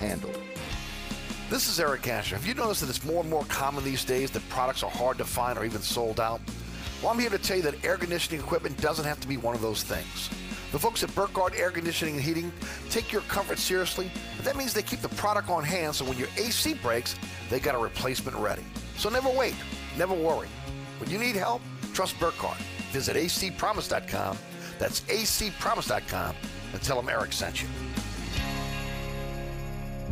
handle. This is Eric Asher. Have you noticed that it's more and more common these days that products are hard to find or even sold out? Well, I'm here to tell you that air conditioning equipment doesn't have to be one of those things. The folks at Burkhardt Air Conditioning and Heating take your comfort seriously, that means they keep the product on hand so when your AC breaks, they got a replacement ready. So never wait, never worry. When you need help, trust Burkhardt. Visit acpromise.com. That's acpromise.com and tell them Eric sent you.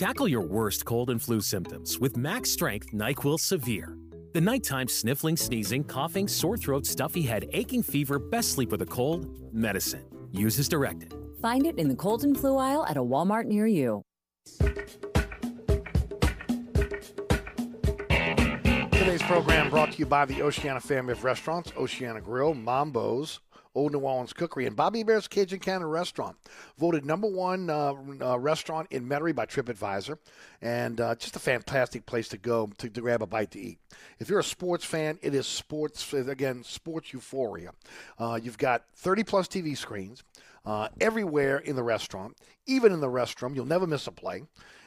Tackle your worst cold and flu symptoms with Max Strength NyQuil Severe. The nighttime sniffling, sneezing, coughing, sore throat, stuffy head, aching fever, best sleep with a cold, medicine. Use as directed. Find it in the cold and flu aisle at a Walmart near you. Today's program brought to you by the Oceana family of restaurants, Oceana Grill, Mambo's, Old New Orleans Cookery, and Bobby Hebert's Cajun Cannon Restaurant. Voted number one uh, uh, restaurant in Metairie by TripAdvisor, and uh, just a fantastic place to go to, to, grab a bite to eat. If you're a sports fan, it is sports, again, sports euphoria. Uh, you've got 30 plus TV screens uh, everywhere in the restaurant, even in the restroom. You'll never miss a play.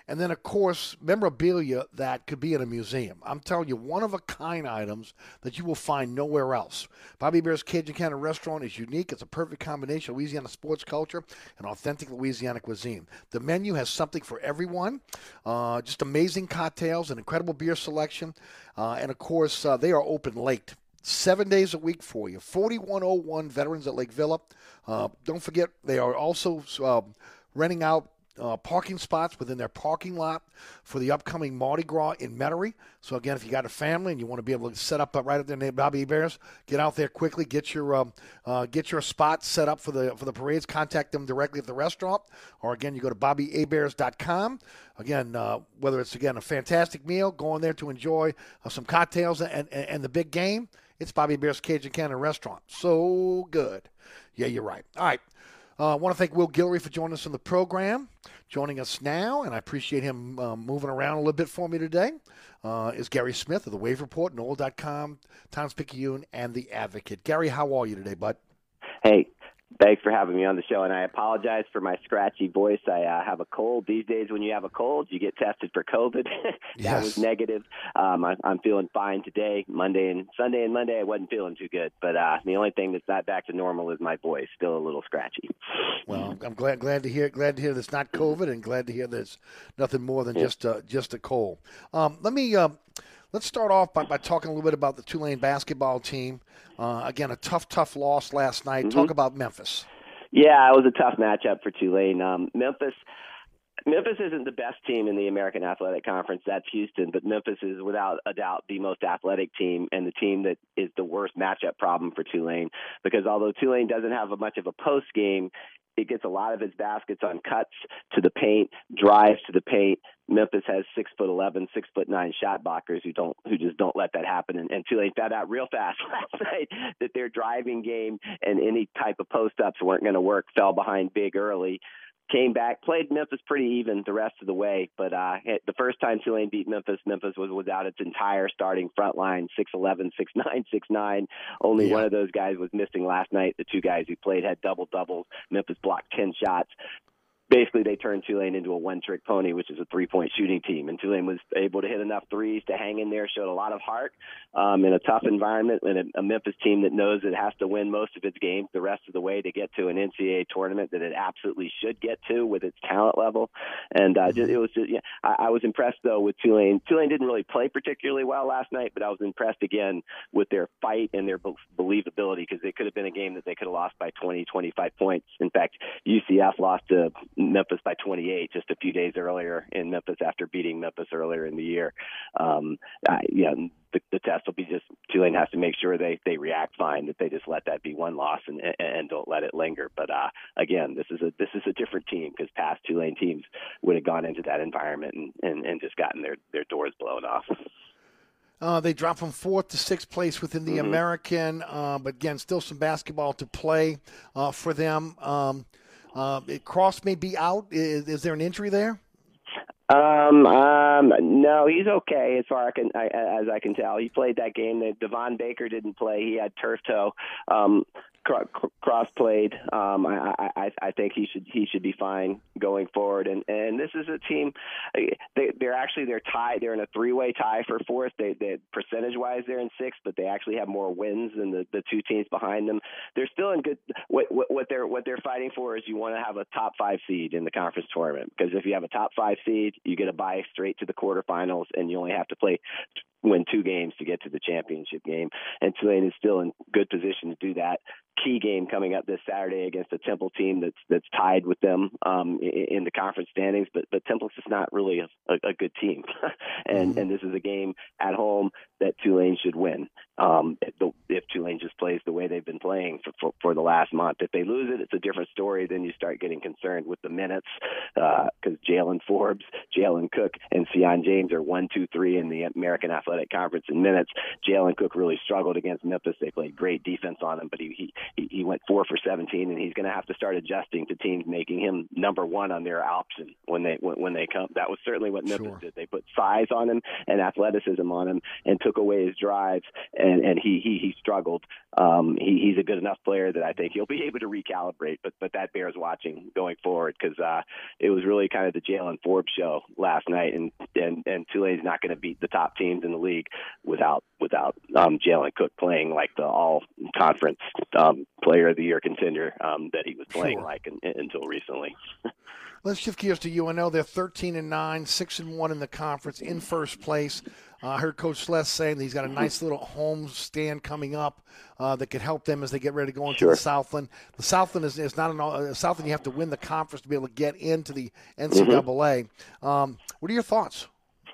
And then, of course, memorabilia that could be in a museum. I'm telling you, one of a kind items that you will find nowhere else. Bobby Hebert's Cajun Cannon Restaurant is unique. It's a perfect combination of Louisiana sports culture and authentic Louisiana cuisine. The menu has something for everyone. Uh, just amazing cocktails, an incredible beer selection. Uh, and, of course, uh, they are open late seven days a week for you. 4101 Veterans at Lake Villa. Uh, don't forget, they are also uh, renting out uh, parking spots within their parking lot for the upcoming Mardi Gras in Metairie. So again, if you got a family and you want to be able to set up right up there near Bobby Hebert's, get out there quickly, get your um, uh, get your spot set up for the for the parades. Contact them directly at the restaurant, or again, you go to BobbyHeberts.com. Again, uh, whether it's again a fantastic meal, going there to enjoy uh, some cocktails and, and, and the big game. It's Bobby Hebert's Cajun Cannon Restaurant. So good. Yeah, you're right. All right. Uh, I want to thank Will Guillory for joining us on the program. Joining us now, and I appreciate him uh, moving around a little bit for me today, uh, is Gary Smith of the Wave Report, NOLA.com, Times Picayune, and The Advocate. Gary, how are you today, bud? Hey, Thanks for having me on the show, and I apologize for my scratchy voice. I uh, have a cold. These days, when you have a cold, you get tested for COVID. that yes. was negative. Um, I, I'm feeling fine today. Monday and Sunday and Monday, I wasn't feeling too good. But uh, the only thing that's not back to normal is my voice. Still a little scratchy. Well, I'm glad glad to hear glad to hear that's not COVID, and glad to hear there's nothing more than Yeah. just a, just a cold. Um, let me. Um, Let's start off by, by talking a little bit about the Tulane basketball team. Uh, again, a tough, tough loss last night. Talk about Memphis. Yeah, it was a tough matchup for Tulane. Um, Memphis. Memphis isn't the best team in the American Athletic Conference. That's Houston, but Memphis is without a doubt the most athletic team and the team that is the worst matchup problem for Tulane. Because although Tulane doesn't have a much of a post game, it gets a lot of its baskets on cuts to the paint, drives to the paint. Memphis has six foot eleven, six foot nine shot blockers who don't who just don't let that happen. And, and Tulane found out real fast last night that their driving game and any type of post ups weren't going to work. Fell behind big early. Came back, played Memphis pretty even the rest of the way, but uh, the first time Tulane beat Memphis, Memphis was without its entire starting front line, six eleven, six nine, six nine. Only one of those guys was missing last night. The two guys who played had double doubles. Memphis blocked ten shots basically they turned Tulane into a one trick pony, which is a three point shooting team. And Tulane was able to hit enough threes to hang in there, showed a lot of heart um, in a tough environment, and a, a Memphis team that knows it has to win most of its games the rest of the way to get to an NCAA tournament that it absolutely should get to with its talent level. And uh, just, it was just, yeah, I, I was impressed though with Tulane. Tulane didn't really play particularly well last night, but I was impressed again with their fight and their be- believability because it could have been a game that they could have lost by 20, 25 points. In fact, UCF lost to Memphis by 28 just a few days earlier in Memphis after beating Memphis earlier in the year. Um, I, yeah, the, the test will be just Tulane has to make sure they they react fine, that they just let that be one loss and and, and don't let it linger. But uh, again, this is a this is a different team because past Tulane teams would have gone into that environment and, and and just gotten their their doors blown off. Uh, they dropped from fourth to sixth place within the Mhm. American, uh, but again, still some basketball to play uh, for them. Um, uh, Cross may be out. Is, is there an injury there? Um, um, no, he's okay as far I can, I, as I can tell. He played that game. Devon Baker didn't play. He had turf toe. Um, Cross played. Um, I, I, I- think he should he should be fine going forward. And and this is a team. They they're actually they're tied. They're in a three way tie for fourth. They they percentage wise they're in sixth, but they actually have more wins than the the two teams behind them. They're still in good. What what, what they're what they're fighting for is you want to have a top five seed in the conference tournament because if you have a top five seed, you get a bye straight to the quarterfinals, and you only have to play win two games to get to the championship game. And Tulane is still in good position to do that. Key game coming up this Saturday against a Temple team that's that's tied with them um, in, in the conference standings. But but Temple's just not really a, a, a good team, and mm-hmm. and this is a game at home that Tulane should win. Um, if, Tulane just plays the way they've been playing for, for, for the last month, if they lose it, it's a different story. Then you start getting concerned with the minutes because uh, Jaylen Forbes, Jalen Cook, and Sion James are one, two, three in the American Athletic Conference in minutes. Jalen Cook really struggled against Memphis. They played great defense on him, but he he he went four for 17, and he's going to have to start adjusting to teams making him number one on their option when they when, when they come. That was certainly what Memphis sure. did. They put size on him and athleticism on him, and took away his drives, and and he he he struggled. Um, he, he's a good enough player that I think he'll be able to recalibrate, but but that bears watching going forward because uh, it was really kind of the Jaylen Forbes show last night, and and and Tulane's not going to beat the top teams in the league without without um, Jalen Cook playing like the all conference um, player of the year contender um, that he was playing sure. like in, in, until recently. Let's shift gears to UNO. They're 13 and 9, 6 and 1 in the conference, in first place. Uh, I heard Coach Sless saying that he's got a nice little home stand coming up uh, that could help them as they get ready to go into sure. the Southland. The Southland is, is not an uh, Southland. You have to win the conference to be able to get into the NCAA. Mm-hmm. Um, what are your thoughts?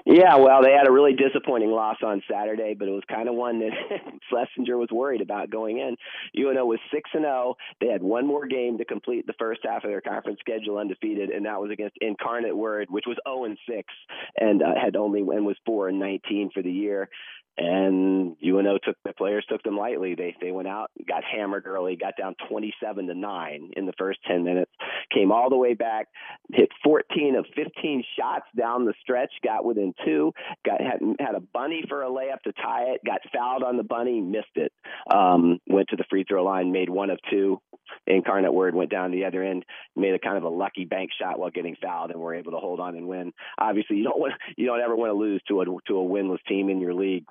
Yeah, well, they had a really disappointing loss on Saturday, but it was kind of one that Slessinger was worried about going in. UNO was six and zero. Oh. They had one more game to complete the first half of their conference schedule undefeated, and that was against Incarnate Word, which was zero and six, and uh, had only and was four and nineteen for the year and UNO took the players took them lightly. They they went out, got hammered early, got down 27 to nine in the first 10 minutes, came all the way back, hit 14 of 15 shots down the stretch, got within two, got had had a bunny for a layup to tie it, got fouled on the bunny, missed it, um, went to the free throw line, made one of two. Incarnate Word went down the other end, made a kind of a lucky bank shot while getting fouled, and were able to hold on and win. Obviously, you don't want you don't ever want to lose to a to a winless team in your league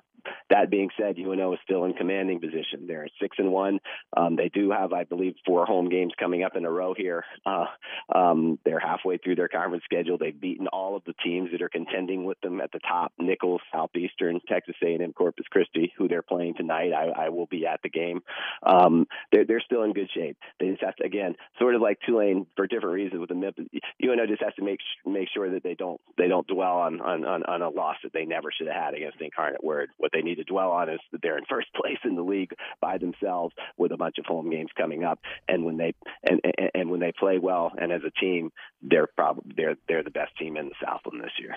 that being said, UNO is still in commanding position. They're six and one. Um, they do have, I believe, four home games coming up in a row here. Uh, um, they're halfway through their conference schedule. They've beaten all of the teams that are contending with them at the top: Nicholls, Southeastern, Texas A&M, Corpus Christi, who they're playing tonight. I, I will be at the game. Um, they're they're still in good shape. They just have to, again, sort of like Tulane for different reasons with the MIP. UNO just has to make make sure that they don't they don't dwell on on on, on a loss that they never should have had against the Incarnate Word. What they need to dwell on is that they're in first place in the league by themselves with a bunch of home games coming up. And when they and and, and when they play well and as a team, they're probably they're they're the best team in the Southland this year.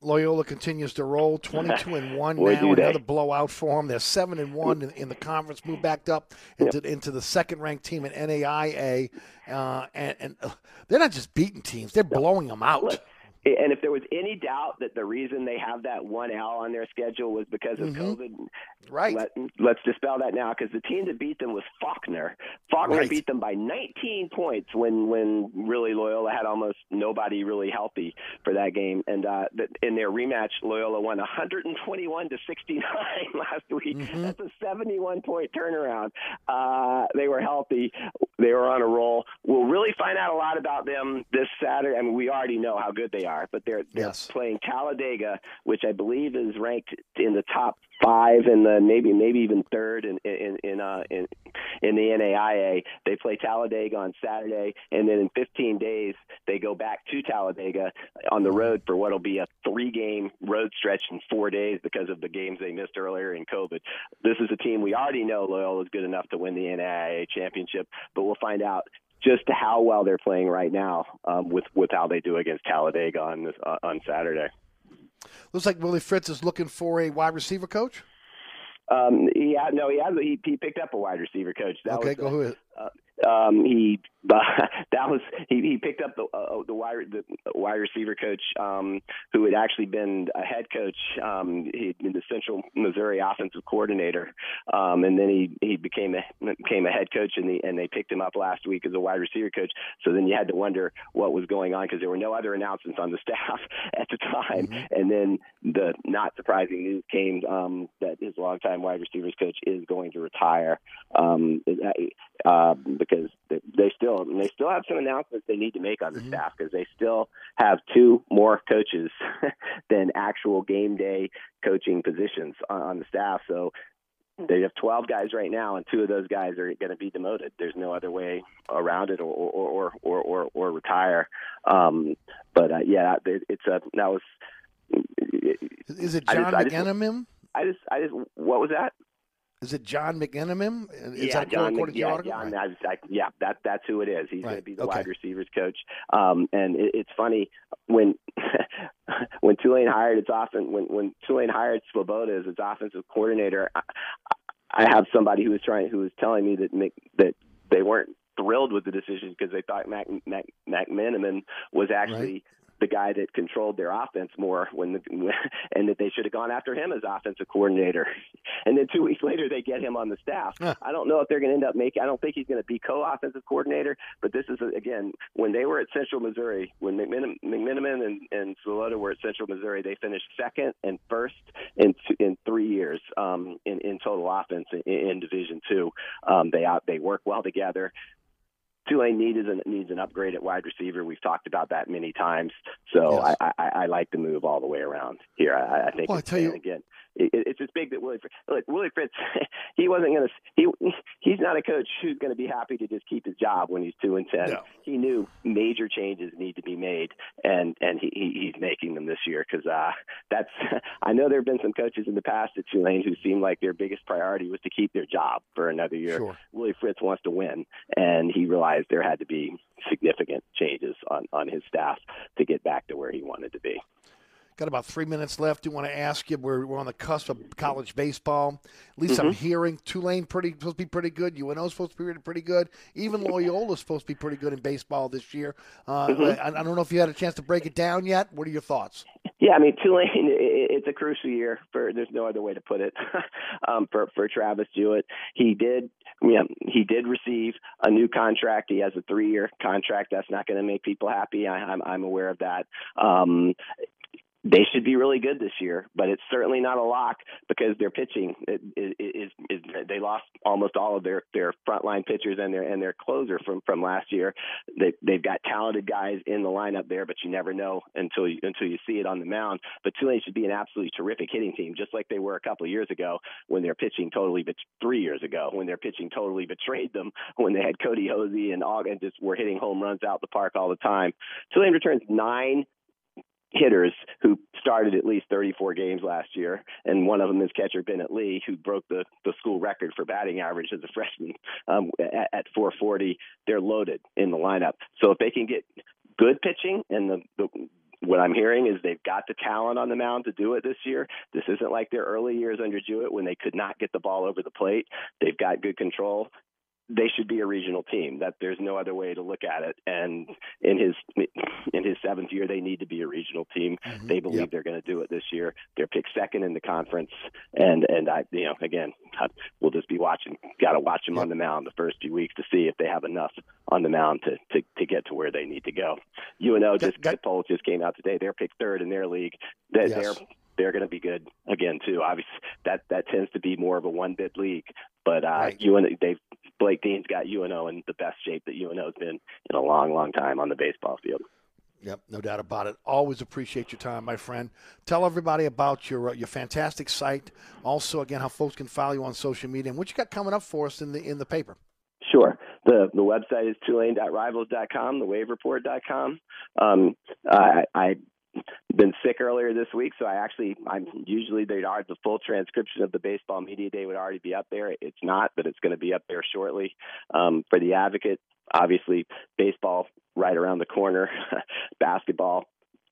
Loyola continues to roll, twenty-two and one Boy, now. Another blowout for them. They're seven and one in, in the conference. Moved back up into yep. into the second-ranked team in NAIA, uh, and, and uh, they're not just beating teams; they're blowing them out. And if there was any doubt that the reason they have that one L on their schedule was because of mm-hmm. COVID, right? Let, us dispel that now because the team that beat them was Faulkner. Faulkner right. beat them by 19 points when when really Loyola had almost nobody really healthy for that game. And uh, in their rematch, Loyola won 121 to 69 last week. Mm-hmm. That's a 71 point turnaround. Uh, they were healthy. They were on a roll. We'll really find out a lot about them this Saturday. I mean, we already know how good they are are, but they're they're yes. playing Talladega, which I believe is ranked in the top five and the maybe maybe even third in in in uh, in, in the NAIA. They play Talladega on Saturday, and then in 15 days they go back to Talladega on the road for what'll be a three-game road stretch in four days because of the games they missed earlier in COVID. This is a team we already know Loyola is good enough to win the NAIA championship, but we'll find out just how well they're playing right now um, with with how they do against Talladega on this, uh, on Saturday. Looks like Willie Fritz is looking for a wide receiver coach. Um, had no, he has he, he picked up a wide receiver coach. That okay, was, go ahead. Uh, um, he that was he, he picked up the uh, the wide the wide receiver coach um, who had actually been a head coach. Um, he'd been the Central Missouri offensive coordinator, um, and then he he became a became a head coach, and the and they picked him up last week as a wide receiver coach. So then you had to wonder what was going on because there were no other announcements on the staff at the time. Mm-hmm. And then the not surprising news came um, that his longtime wide receivers coach is going to retire. Um, uh, because they still they still have some announcements they need to make on the mm-hmm. staff because they still have two more coaches than actual game day coaching positions on, on the staff. So they have 12 guys right now, and two of those guys are going to be demoted. There's no other way around it, or or or or or, or retire. Um, but uh, yeah, it, it's a that was. Is it John I just, McEnemin? I just, I just, what was that? Is it John McEnemin? Is yeah, that John, according to yeah, article? John, I, I, yeah, that that's who it is. He's going to be the okay. wide receivers coach. Um, and it, it's funny when when Tulane hired its often when when Tulane hired Swoboda as its offensive coordinator. I, I have somebody who was trying who was telling me that Mc, that they weren't thrilled with the decision because they thought Mac, Mac, McManaman was actually the guy that controlled their offense more when the and that they should have gone after him as offensive coordinator. And then two weeks later they get him on the staff. I don't know if they're going to end up making. I don't think he's going to be co-offensive coordinator. But this is again when they were at Central Missouri, when McMin- McMiniman and and Salota were at Central Missouri, they finished second and first in two, in three years um, in in total offense in, in Division Two. Um, they out they work well together. Tulane needs an needs an upgrade at wide receiver. We've talked about that many times. So Yes. I, I, I like the move all the way around here. I, I think. Well, I tell you- again, it, it's just big that Willie Fritz. Look, Willie Fritz, he wasn't going to. He he's not a coach who's going to be happy to just keep his job when he's two and ten. No. He knew major changes need to be made, and and he, he he's making them this year because uh, that's. I know there have been some coaches in the past at Tulane who seemed like their biggest priority was to keep their job for another year. Sure. Willie Fritz wants to win, and he realized there had to be significant changes on on his staff to get back to where he wanted to be. Got about three minutes left. Do want to ask you? We're, we're on the cusp of college baseball. At least I'm Mhm. hearing Tulane pretty supposed to be pretty good. UNO's supposed to be pretty- good. Even Loyola's supposed to be pretty good in baseball this year. Uh, Mhm. I, I don't know if you had a chance to break it down yet. What are your thoughts? Yeah, I mean Tulane. It's a crucial year for. There's no other way to put it. um, for for Travis Jewett, he did. Yeah, he did receive a new contract. He has a three year contract. That's not going to make people happy. I, I'm I'm aware of that. Um, they should be really good this year, but it's certainly not a lock because their pitching is, is, is they lost almost all of their their frontline pitchers and their and their closer from from last year. They they've got talented guys in the lineup there, but you never know until you until you see it on the mound. But Tulane should be an absolutely terrific hitting team, just like they were a couple of years ago when their pitching totally bet- three years ago when their pitching totally betrayed them when they had Kody Hoese and Og and just were hitting home runs out the park all the time. Tulane returns nine hitters who started at least 34 games last year, and one of them is catcher Bennett Lee, who broke the, the school record for batting average as a freshman um, at, at 440. They're loaded in the lineup. So if they can get good pitching, and the, the what I'm hearing is they've got the talent on the mound to do it this year. This isn't like their early years under Jewett when they could not get the ball over the plate. They've got good control they should be a regional team. That there's no other way to look at it. And in his in his seventh year, they need to be a regional team. Mm-hmm. They believe Yep. they're going to do it this year. They're picked second in the conference, and and I you know again we'll just be watching. Got to watch them on the mound the first few weeks to see if they have enough on the mound to to, to get to where they need to go. UNO just the poll just came out today. They're picked third in their league. They're, Yes. they're they're going to be good again too. Obviously, that that tends to be more of a one bid league, but uh, UNO they've Blake Dean's got UNO in the best shape that UNO's been in a long, long time on the baseball field. Yep, no doubt about it. Always appreciate your time, my friend. Tell everybody about your uh, your fantastic site. Also, again, how folks can follow you on social media and what you got coming up for us in the in the paper. Sure. The the website is tulane.rivals.com, thewavereport.com. Um, I, I been sick earlier this week, so I actually I'm usually they are the full transcription of the baseball media day would already be up there. It's not, but it's going to be up there shortly. Um, for the advocate, obviously baseball right around the corner, basketball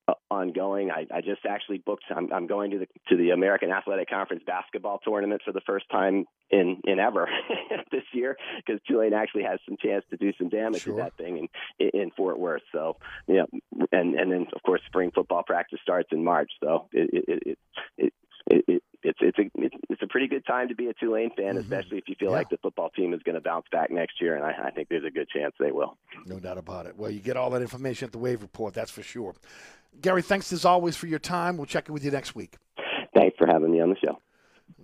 Uh, ongoing. I, I just actually booked. I'm, I'm going to the to the American Athletic Conference basketball tournament for the first time in in ever this year because Tulane actually has some chance to do some damage Sure. to that thing in, in Fort Worth. So yeah, and and then of course spring football practice starts in March. So it it it. it it, it, it's it's a it's, it's a pretty good time to be a Tulane fan, mm-hmm. especially if you feel like the football team is going to bounce back next year, and I, I think there's a good chance they will. No doubt about it. Well, you get all that information at the Wave Report, that's for sure. Gary, thanks as always for your time. We'll check in with you next week. Thanks for having me on the show.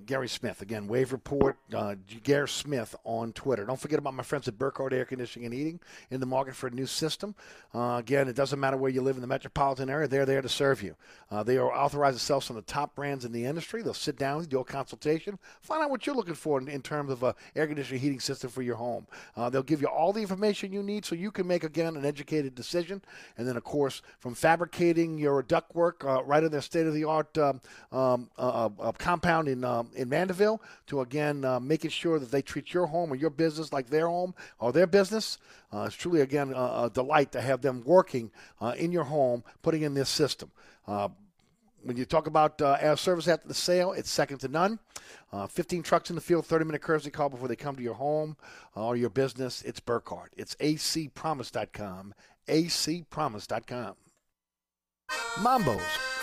Gary Smith. Again, Wave Report, uh, Gary Smith on Twitter. Don't forget about my friends at Burkhardt Air Conditioning and Heating in the market for a new system. Uh, again, it doesn't matter where you live in the metropolitan area, they're there to serve you. Uh, they are authorized to sell some of the top brands in the industry. They'll sit down do a consultation, find out what you're looking for in, in terms of an air conditioning heating system for your home. Uh, they'll give you all the information you need so you can make, again, an educated decision. And then, of course, from fabricating your ductwork uh, right in their state of the art um, um, uh, compound in, um, in Mandeville to, again, uh, making sure that they treat your home or your business like their home or their business. Uh, it's truly, again, a, a delight to have them working uh, in your home, putting in this system. When you talk about uh, air service after the sale, it's second to none. Uh, 15 trucks in the field, 30 minute courtesy call before they come to your home uh, or your business. It's Burkhardt. It's acpromise.com. acpromise.com. Mambo's,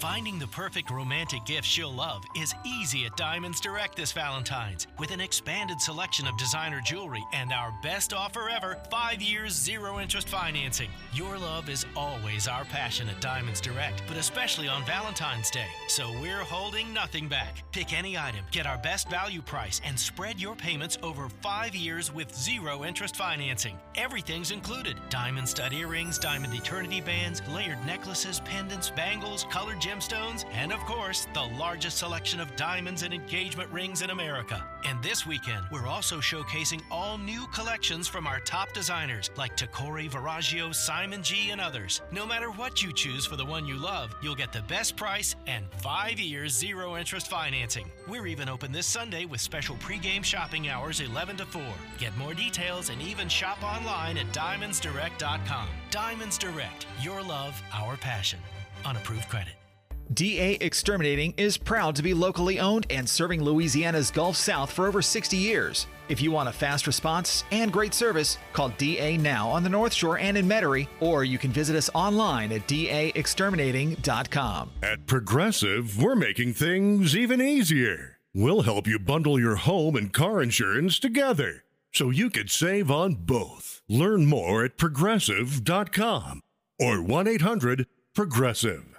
Finding the perfect romantic gift she'll love is easy at Diamonds Direct this Valentine's with an expanded selection of designer jewelry and our best offer ever five years, zero interest financing. Your love is always our passion at Diamonds Direct, but especially on Valentine's Day. So we're holding nothing back. Pick any item, get our best value price, and spread your payments over five years with zero interest financing. Everything's included diamond stud earrings, diamond eternity bands, layered necklaces, pendants, bangles, colored gemstones, and of course, the largest selection of diamonds and engagement rings in America. And this weekend, we're also showcasing all new collections from our top designers like Tacori Verragio, Simon G, and others. No matter what you choose for the one you love, you'll get the best price and five years zero interest financing. We're even open this Sunday with special pregame shopping hours 11 to 4. Get more details and even shop online at diamondsdirect.com. Diamonds Direct, your love, our passion. Unapproved credit. DA Exterminating is proud to be locally owned and serving Louisiana's Gulf South for over 60 years. If you want a fast response and great service, call DA now on the North Shore and in Metairie, or you can visit us online at daexterminating.com. At Progressive, we're making things even easier. We'll help you bundle your home and car insurance together so you could save on both. Learn more at progressive.com or 1 800 Progressive.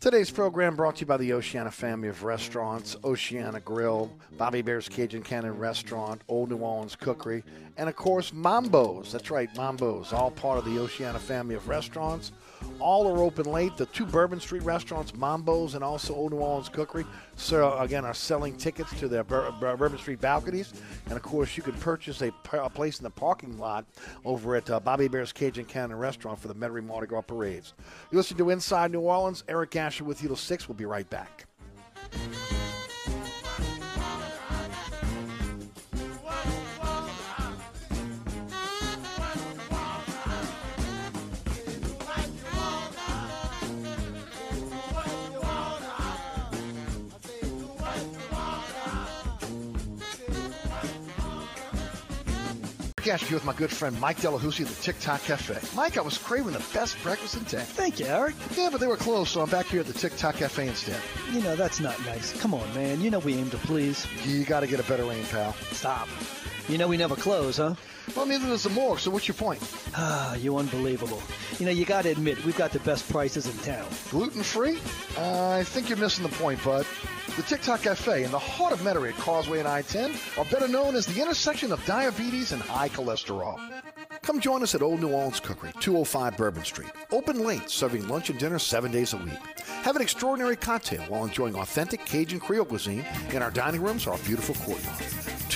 Today's program brought to you by the Oceana family of restaurants, Oceana Grill, Bobby Hebert's Cajun Cannon Restaurant, Old New Orleans Cookery, and of course Mambo's. That's right, Mambo's, all part of the Oceana family of restaurants. All are open late. The two Bourbon Street restaurants, Mambo's and also Old New Orleans Cookery, so again are selling tickets to their Bur- Bur- Bourbon Street balconies. And of course, you can purchase a, p- a place in the parking lot over at uh, Bobby Hebert's Cajun Cannon Restaurant for the Metairie Mardi Gras parades. You listen to Inside New Orleans. Eric Asher with you till six. We'll be right back. Cash here with my good friend Mike Delahousie at the TikTok Cafe. Mike, I was craving the best breakfast in town. Thank you, Eric. Yeah, but they were closed, so I'm back here at the TikTok Cafe instead. You know, that's not nice. Come on, man. You know we aim to please. You got to get a better aim, pal. Stop. You know we never close, huh? Well, neither does the morgue, so what's your point? Ah, you unbelievable. You know, you got to admit, we've got the best prices in town. Gluten free? Uh, I think you're missing the point, bud. The TikTok Cafe in the heart of Metairie at Causeway and I-10 are better known as the intersection of diabetes and high cholesterol. Come join us at Old New Orleans Cookery, 205 Bourbon Street. Open late, serving lunch and dinner seven days a week. Have an extraordinary cocktail while enjoying authentic Cajun Creole cuisine in our dining rooms or our beautiful courtyard.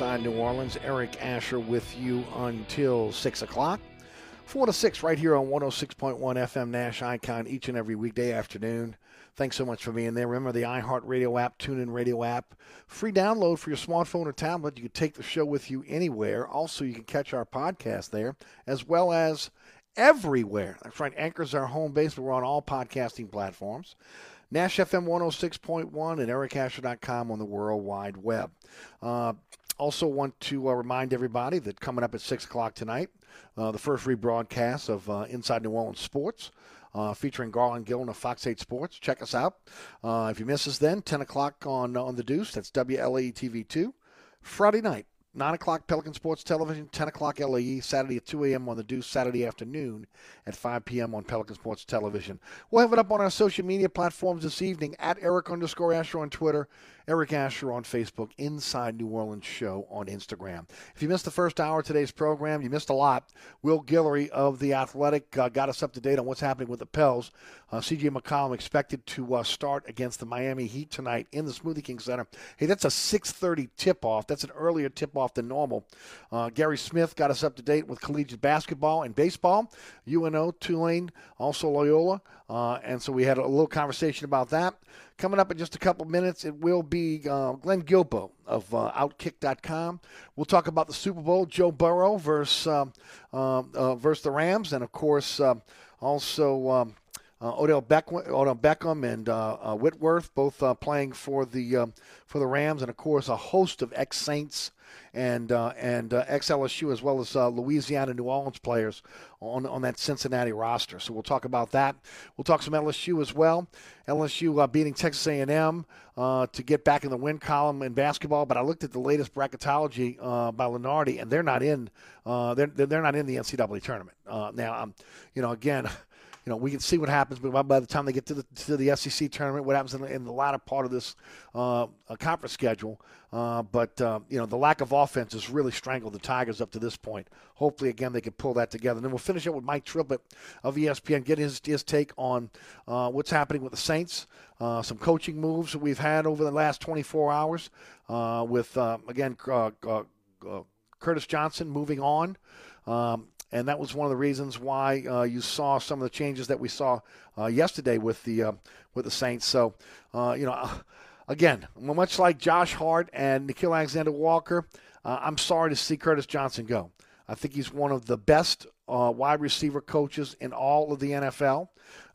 Inside New Orleans. Eric Asher with you until 6 o'clock. 4 to 6 right here on 106.1 FM Nash Icon each and every weekday afternoon. Thanks so much for being there. Remember the iHeartRadio app, TuneIn Radio app, free download for your smartphone or tablet. You can take the show with you anywhere. Also, you can catch our podcast there, as well as everywhere. That's right. Anchor's our home base, but we're on all podcasting platforms. Nash FM 106.1 and ericasher.com on the World Wide Web. Uh, also want to uh, remind everybody that coming up at 6 o'clock tonight, uh, the first rebroadcast of uh, Inside New Orleans Sports. Uh, featuring Garland Gillen of Fox 8 Sports. Check us out. Uh, if you miss us then, 10 o'clock on on the Deuce. That's WLAE TV 2. Friday night, 9 o'clock Pelican Sports Television, 10 o'clock LAE, Saturday at 2 a.m. on the Deuce, Saturday afternoon at 5 p.m. on Pelican Sports Television. We'll have it up on our social media platforms this evening at Eric underscore Asher on Twitter, Eric Asher on Facebook, Inside New Orleans Show on Instagram. If you missed the first hour of today's program, you missed a lot. Will Guillory of The Athletic uh, got us up to date on what's happening with the Pels. Uh, CJ McCollum expected to uh, start against the Miami Heat tonight in the Smoothie King Center. Hey, that's a 6.30 tip-off. That's an earlier tip-off than normal. Uh, Gary Smith got us up to date with collegiate basketball and baseball. UNO, Tulane, also Loyola. Uh, and so we had a little conversation about that. Coming up in just a couple minutes, it will be uh, Glenn Guilbeau of uh, Outkick.com. We'll talk about the Super Bowl, Joe Burrow versus um, uh, versus the Rams, and of course um, also um, uh, Odell, Beck- Odell Beckham and uh, uh, Whitworth both playing for the um, for the Rams, and of course a host of ex Saints and uh, and uh, ex LSU as well as uh, Louisiana New Orleans players on on that Cincinnati roster. So we'll talk about that. We'll talk some LSU as well. LSU uh, beating Texas A&M uh, to get back in the win column in basketball. But I looked at the latest bracketology uh, by Lunardi, and they're not in. they're they're not in the NCAA tournament now. Um, you know, again. You know, we can see what happens, but by the time they get to the to the SEC tournament, what happens in the, in the latter part of this uh, conference schedule. Uh, but uh, you know, the lack of offense has really strangled the Tigers up to this point. Hopefully, again, they can pull that together. And then we'll finish up with Mike Triplett of ESPN, get his his take on uh, what's happening with the Saints, uh, some coaching moves that we've had over the last 24 hours, uh, with again Curtis Johnson moving on. Um, and that was one of the reasons why uh, you saw some of the changes that we saw uh, yesterday with the uh, with the Saints. So, uh, you know, uh, again, much like Josh Hart and Nickeil Alexander Walker, uh, I'm sorry to see Curtis Johnson go. I think he's one of the best wide receiver coaches in all of the NFL.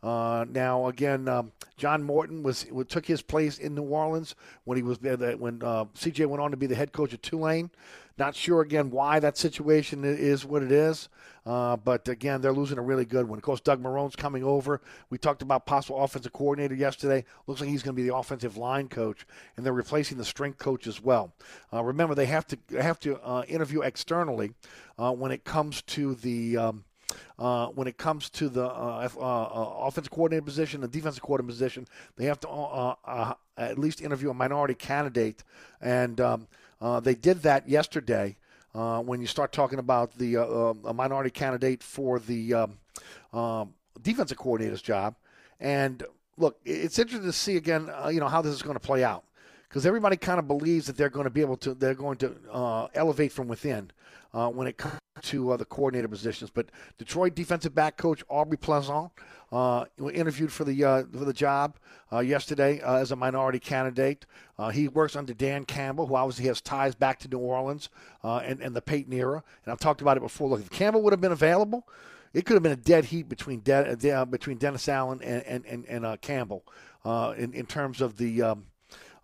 now, again, um, John Morton was took his place in New Orleans when he was when CJ went on to be the head coach of Tulane. Not sure again why that situation is what it is, uh, but again they're losing a really good one. Of course, Doug Marrone's coming over. We talked about possible offensive coordinator yesterday. Looks like he's going to be the offensive line coach, and they're replacing the strength coach as well. Uh, remember, they have to have to uh, interview externally uh, when it comes to the. Um, uh, when it comes to the uh, uh, uh offensive coordinator position the defensive coordinator position, they have to at least interview a minority candidate. And um, uh, they did that yesterday. Uh, when you start talking about the uh, uh a minority candidate for the um, um, defensive coordinator's job, and look, it's interesting to see again, uh, you know, how this is going to play out because everybody kind of believes that they're going to be able to, they're going to elevate from within when it comes to the coordinator positions. But Detroit defensive back coach Aubrey Pleasant uh, interviewed for the uh, for the job uh, yesterday uh, as a minority candidate. Uh, he works under Dan Campbell, who obviously has ties back to New Orleans uh, and, and the Peyton era. And I've talked about it before. Look, if Campbell would have been available, it could have been a dead heat between De- De- between Dennis Allen and and, and, and Campbell in in terms of the. Um,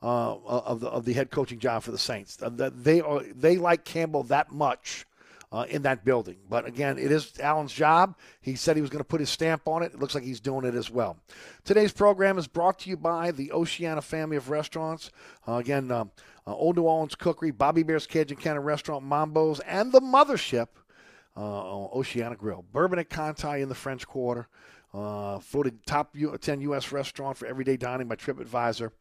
of the of the head coaching job for the Saints, they are they like Campbell that much uh, in that building. But again, it is Allen's job. He said he was going to put his stamp on it. It looks like he's doing it as well. Today's program is brought to you by the Oceana family of restaurants. Uh, again, uh, uh Old New Orleans Cookery, Bobby Hebert's Cajun Cannon Restaurant, Mambo's, and the Mothership, uh, Oceana Grill. Bourbon at Conti in the French Quarter. Uh, voted top 10 U.S. restaurant for everyday dining by TripAdvisor.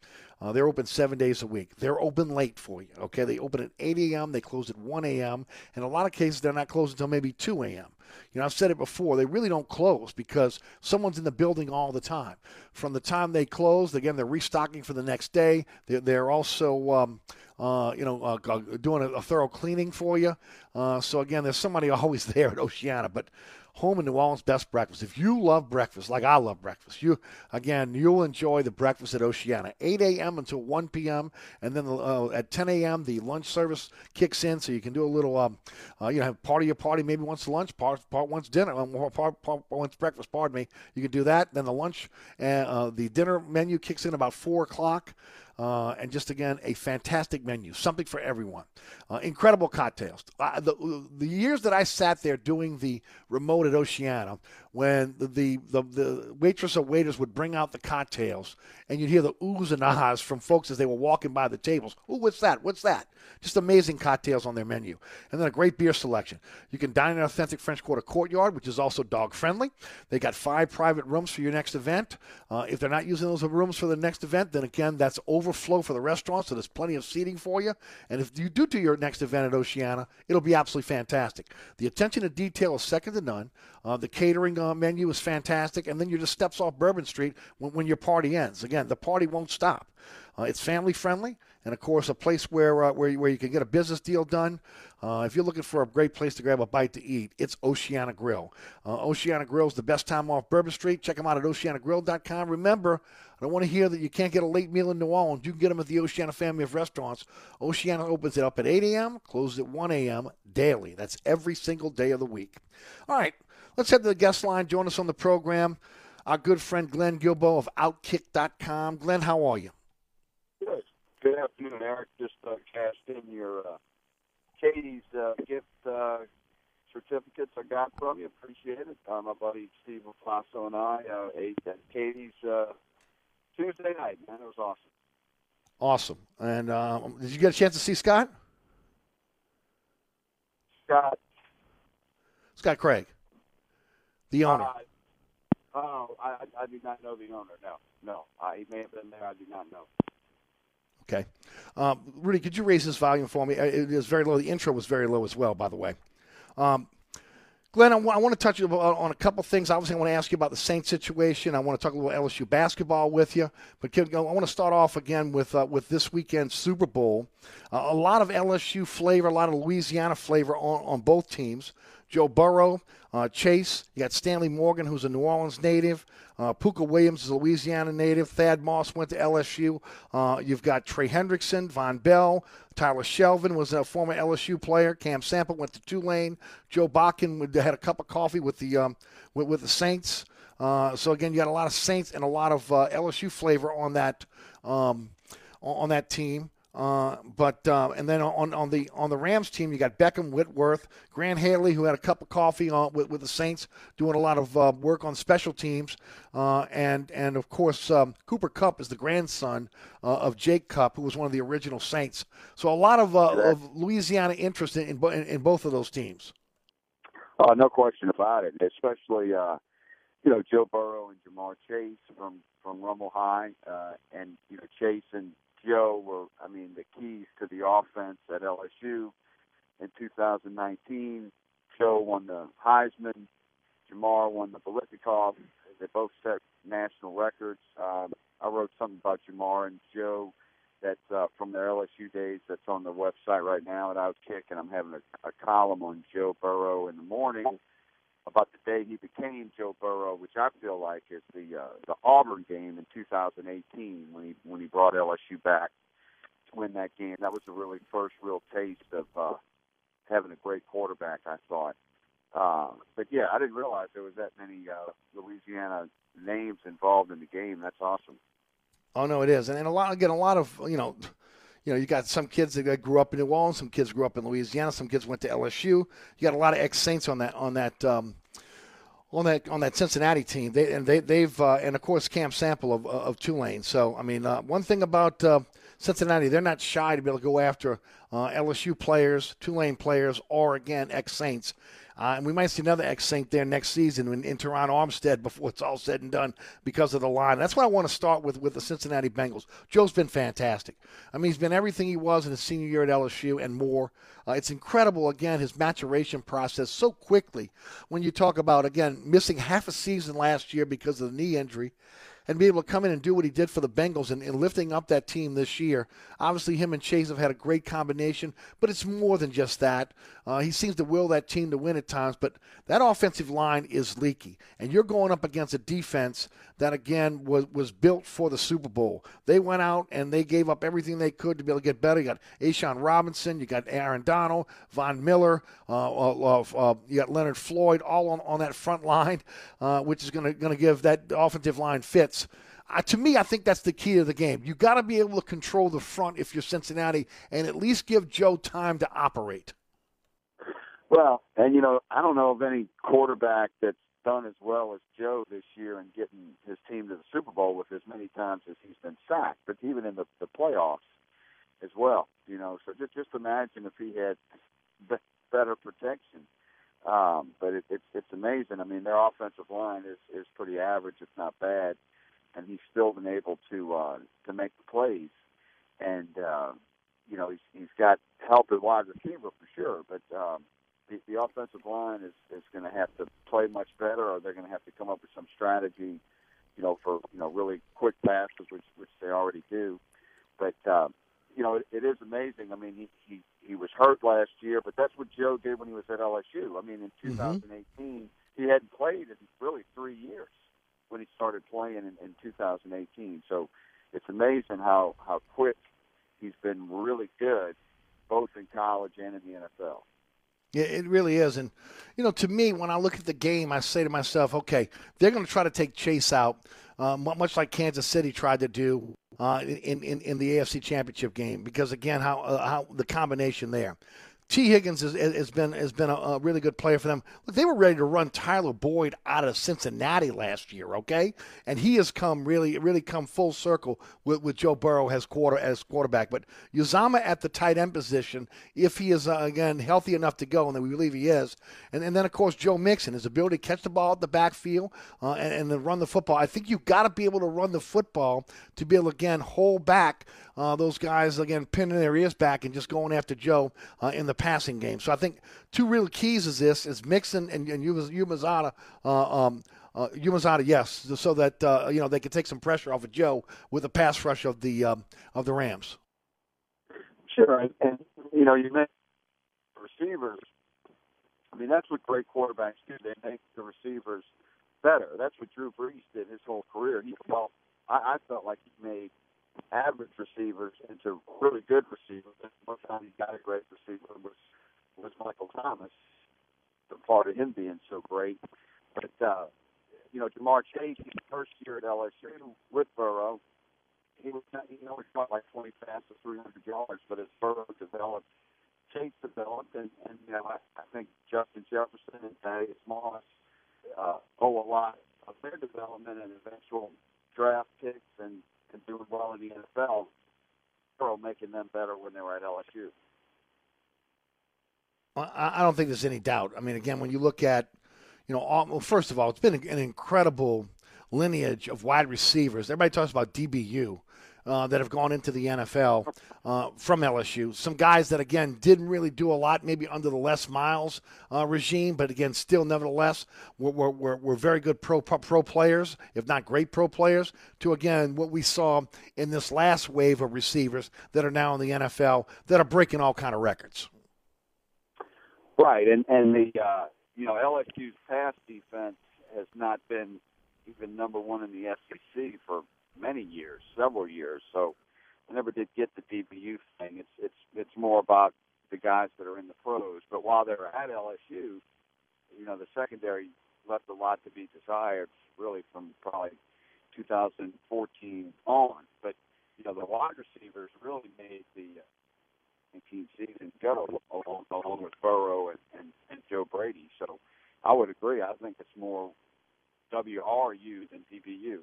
Uh, they're open seven days a week. They're open late for you. Okay, they open at 8 a.m. They close at 1 a.m. In a lot of cases, they're not closed until maybe 2 a.m. You know, I've said it before. They really don't close because someone's in the building all the time. From the time they close, again, they're restocking for the next day. They're, they're also, um, uh, you know, uh, doing a, a, thorough cleaning for you. Uh, so again, there's somebody always there at Oceana. But home in New Orleans best breakfast. If you love breakfast, like I love breakfast, you again you'll enjoy the breakfast at Oceana, 8 a.m. until 1 p.m. and then uh, at 10 a.m. the lunch service kicks in, so you can do a little, um, uh, you know, have part of your party maybe once lunch, part part once dinner, um, part, part once breakfast. Pardon me. You can do that. Then the lunch and uh, the dinner menu kicks in about four o'clock. Uh, and just again, a fantastic menu, something for everyone. Uh, incredible cocktails. Uh, the, the years that I sat there doing the remote at Oceana, when the, the, the, the waitress or waiters would bring out the cocktails, and you'd hear the oohs and ahs from folks as they were walking by the tables. Ooh, what's that? What's that? Just amazing cocktails on their menu. And then a great beer selection. You can dine in an authentic French Quarter courtyard, which is also dog friendly. They got five private rooms for your next event. Uh, if they're not using those rooms for the next event, then again, that's overflow for the restaurant, so there's plenty of seating for you. And if you do do your next event at Oceana, it'll be absolutely fantastic. The attention to detail is second to none. Uh, the catering uh, menu is fantastic, and then you're just steps off Bourbon Street when, when your party ends. Again, the party won't stop. Uh, it's family friendly, and of course, a place where uh, where you, where you can get a business deal done. Uh, if you're looking for a great place to grab a bite to eat, it's Oceana Grill. Uh, Oceana Grill is the best time off Bourbon Street. Check them out at oceanagrill.com. Remember, I don't want to hear that you can't get a late meal in New Orleans. You can get them at the Oceana family of restaurants. Oceana opens it up at 8 a.m., closes at 1 a.m. daily. That's every single day of the week. All right, let's head to the guest line. Join us on the program. Our good friend Glenn Guilbeau of Outkick.com. Glenn, how are you? Good. Good afternoon, Eric. Just uh, cashed in your uh, Katie's uh, gift uh, certificates I got from you. Appreciate it. Uh, my buddy Steve Laplasso and I uh, ate at Katie's uh, Tuesday night. Man, it was awesome. Awesome. And um, did you get a chance to see Scott? Scott. Scott Craig, the owner. Uh, oh, I, I do not know the owner. No, no. Uh, he may have been there. I do not know. Okay. Um, Rudy, could you raise this volume for me? Uh, It is very low. The intro was very low as well, by the way. Um, Glenn, I want to touch you about- on a couple things. Obviously, I want to ask you about the Saints situation. I want to talk a little LSU basketball with you. But I want to start off again with uh, with this weekend's Super Bowl. Uh, a lot of LSU flavor, a lot of Louisiana flavor on, on both teams. Joe Burrow, uh, Chase. You got Stanley Morgan, who's a New Orleans native. Uh, Puka Williams is a Louisiana native. Thad Moss went to LSU. Uh, you've got Trey Hendrickson, Vonn Bell, Tyler Shelvin was a former LSU player. Cam Sample went to Tulane. Joe Bakken had a cup of coffee with the um, with, with the Saints. Uh, so again, you got a lot of Saints and a lot of uh, LSU flavor on that um, on on that team. Uh, but uh, and then on, on the on the Rams team, you got Beckham, Whitworth, Grant Haley, who had a cup of coffee on, with, with the Saints, doing a lot of uh, work on special teams, uh, and and of course um, Cooper Kupp is the grandson uh, of Jake Kupp, who was one of the original Saints. So a lot of uh, of Louisiana interest in, in, in, both of those teams. Oh, no question about it. Especially, uh, you know, Joe Burrow and Ja'Marr Chase from from Rummel High, uh, and you know, Chase and Joe were, I mean, the keys to the offense at LSU in 2019. Joe won the Heisman. Ja'Marr won the Biletnikoff. They both set national records. Um, I wrote something about Ja'Marr and Joe that's uh, from their LSU days that's on the website right now at Outkick, and I'm having a, a column on Joe Burrow in the morning about the day he became Joe Burrow, which I feel like is the uh, the Auburn game in 2018 when he when he brought LSU back to win that game. That was the really first real taste of uh, having a great quarterback. I thought. Uh, but yeah, I didn't realize there was that many uh, Louisiana names involved in the game. That's awesome. Oh no, it is, and, and a lot again, a lot of you know, you know, you got some kids that grew up in New Orleans, some kids grew up in Louisiana, some kids went to LSU. You got a lot of ex Saints on that on that um, on that on that Cincinnati team. They and they they've uh, and of course Cam Sample of of Tulane. So I mean, uh, one thing about uh, Cincinnati, they're not shy to be able to go after uh, LSU players, Tulane players, or again ex Saints. Uh, and we might see another ex Saint there next season in, in Terron Armstead before it's all said and done because of the line. That's why I want to start with with the Cincinnati Bengals. Joe's been fantastic. I mean, he's been everything he was in his senior year at LSU and more. Uh, it's incredible, again, his maturation process so quickly when you talk about, again, missing half a season last year because of the knee injury and be able to come in and do what he did for the Bengals and, and lifting up that team this year. Obviously, him and Chase have had a great combination, but it's more than just that. Uh, he seems to will that team to win at times, but that offensive line is leaky, and you're going up against a defense that again was was built for the Super Bowl. They went out and they gave up everything they could to be able to get better. You got A'Shawn Robinson, you got Aaron Donald, Von Miller, uh, uh, uh, you got Leonard Floyd, all on, on that front line, uh, which is going to going to give that offensive line fits. Uh, to me, I think that's the key to the game. You got to be able to control the front if you're Cincinnati, and at least give Joe time to operate. Well, and you know, I don't know of any quarterback that's done as well as Joe this year in getting his team to the Super Bowl with as many times as he's been sacked, but even in the, the playoffs as well. You know, so just just imagine if he had be- better protection. Um, but it, it's it's amazing. I mean, their offensive line is is pretty average, if not bad, and he's still been able to uh, to make the plays. And uh, you know, he's he's got help at wide receiver for sure, but um, the, the offensive line is is going to have to play much better, or they're going to have to come up with some strategy, you know, for you know really quick passes, which which they already do. But uh, you know, it, it is amazing. I mean, he, he he was hurt last year, but that's what Joe did when he was at LSU. I mean, in 2018, he hadn't played in really three years when he started playing in, in 2018. So it's amazing how how quick he's been really good, both in college and in the NFL. Yeah, it really is. And, you know, to me, when I look at the game, I say to myself, okay, they're going to try to take Chase out, uh, much like Kansas City tried to do uh, in, in, in the AFC Championship game, because, again, how, uh, how the combination there. Tee Higgins has, has been has been a, a, really good player for them. Look, they were ready to run Tyler Boyd out of Cincinnati last year, okay? And he has come really really come full circle with, with Joe Burrow as quarter as quarterback. But Uzomah at the tight end position, if he is uh, again healthy enough to go, and we believe he is, and, and then of course Joe Mixon, his ability to catch the ball at the backfield uh, and, and run the football. I think you've got to be able to run the football to be able to again hold back uh, those guys again pinning their ears back and just going after Joe uh, in the passing game. So I think two real keys is this is Mixon and, and Umazada. Uh, um, uh, Umazada, yes, so that uh, you know they can take some pressure off of Joe with the pass rush of the um, of the Rams. Sure, and, you know you mentioned receivers. I mean that's what great quarterbacks do. They make the receivers better. That's what Drew Brees did his whole career. He well, I, I felt like he made average receivers into really good receivers. And one time he got a great receiver was was Michael Thomas. The part of him being so great, but uh, you know Ja'Marr Chase, his first year at LSU with Burrow, he was he only caught like 20 passes, 300 yards, but as Burrow developed, Chase developed, and, and you know I, I think Justin Jefferson and Thaddeus Moss uh, owe a lot of their development and eventual draft picks and and doing well in the NFL, Burrow making them better when they were at LSU. Well, I don't think there's any doubt. I mean, again, when you look at, you know, all, well, first of all, it's been an incredible lineage of wide receivers. Everybody talks about DBU. Uh, that have gone into the NFL uh, from LSU. Some guys that, again, didn't really do a lot, maybe under the Les Miles uh, regime, but again, still, nevertheless, were, were, were, very good pro, pro, players, if not great pro players, to, again, what we saw in this last wave of receivers that are now in the NFL that are breaking all kind of records. Right, and, and the, uh, you know, LSU's pass defense has not been even number one in the SEC for many years, several years. So I never did get the DBU thing. It's it's it's more about the guys that are in the pros. But while they were at LSU, you know, the secondary left a lot to be desired, really from probably 2014 on. But you know, the wide receivers really made the uh, 19 season go along, along with Burrow and, and, and Joe Brady. So I would agree. I think it's more WRU than DBU.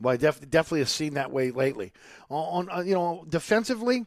Well, I def- definitely have seen that way lately. On, on you know, defensively,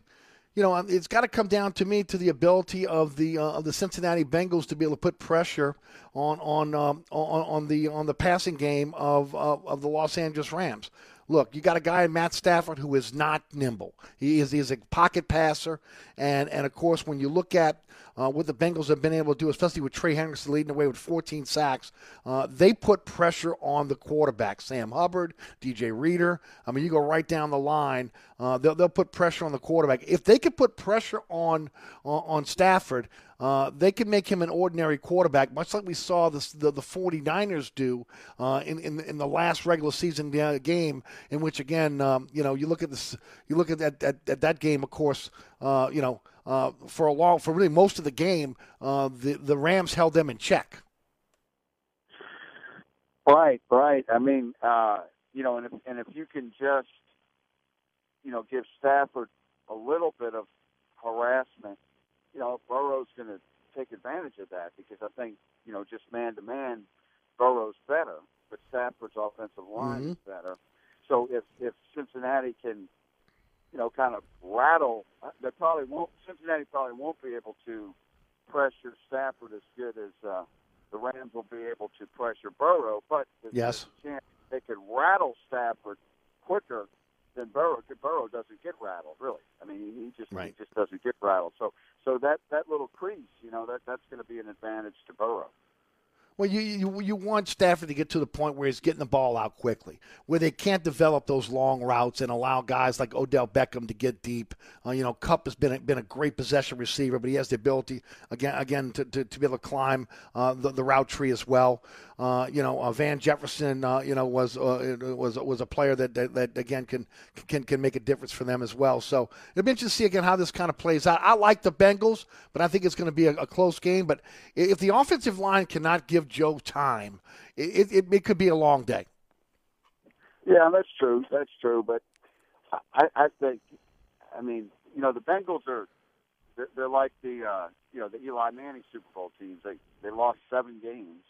you know, it's got to come down to me to the ability of the uh, of the Cincinnati Bengals to be able to put pressure on on um, on, on the on the passing game of, of of the Los Angeles Rams. Look, you got a guy in Matt Stafford who is not nimble. He is, he is a pocket passer, and and of course, when you look at uh, what the Bengals have been able to do, especially with Trey Hendrickson leading the way with 14 sacks, uh, they put pressure on the quarterback, Sam Hubbard, DJ Reader. I mean, you go right down the line. Uh, they'll, they'll put pressure on the quarterback. If they could put pressure on on, on Stafford, uh, they can make him an ordinary quarterback, much like we saw this, the, the 49ers do uh, in, in, in the last regular season uh, game, in which again, um, you know, you look at this, you look at that at, at that game, of course, uh, you know, uh, for a long, for really most of the game, uh, the the Rams held them in check. Right, right. I mean, you know, and if and if you can just, you know, give Stafford a little bit of harassment, you know, Burrow's going to take advantage of that because I think, you know, just man to man, Burrow's better, but Stafford's offensive line is better. So if if Cincinnati can, you know, kind of rattle, they probably won't. Cincinnati probably won't be able to pressure Stafford as good as uh, the Rams will be able to pressure Burrow. But there's Yes. a chance they could rattle Stafford quicker than Burrow. Burrow doesn't get rattled, really. I mean, he he just Right. he just doesn't get rattled. So so that that little crease, you know, that that's going to be an advantage to Burrow. Well, you, you you want Stafford to get to the point where he's getting the ball out quickly, where they can't develop those long routes and allow guys like Odell Beckham to get deep. Uh, you know, Kupp has been a, been a great possession receiver, but he has the ability again again to, to, to be able to climb uh, the, the route tree as well. Uh, you know, uh, Van Jefferson, uh, you know, was uh, was was a player that, that that again can can can make a difference for them as well. So it'll be interesting to see again how this kind of plays out. I like the Bengals, but I think it's going to be a, a close game. But if the offensive line cannot give Joe time, it, it, it could be a long day. Yeah, that's true. That's true. But I, I think, I mean, you know, the Bengals are they're, they're like the uh, you know the Eli Manning Super Bowl teams. They they lost seven games,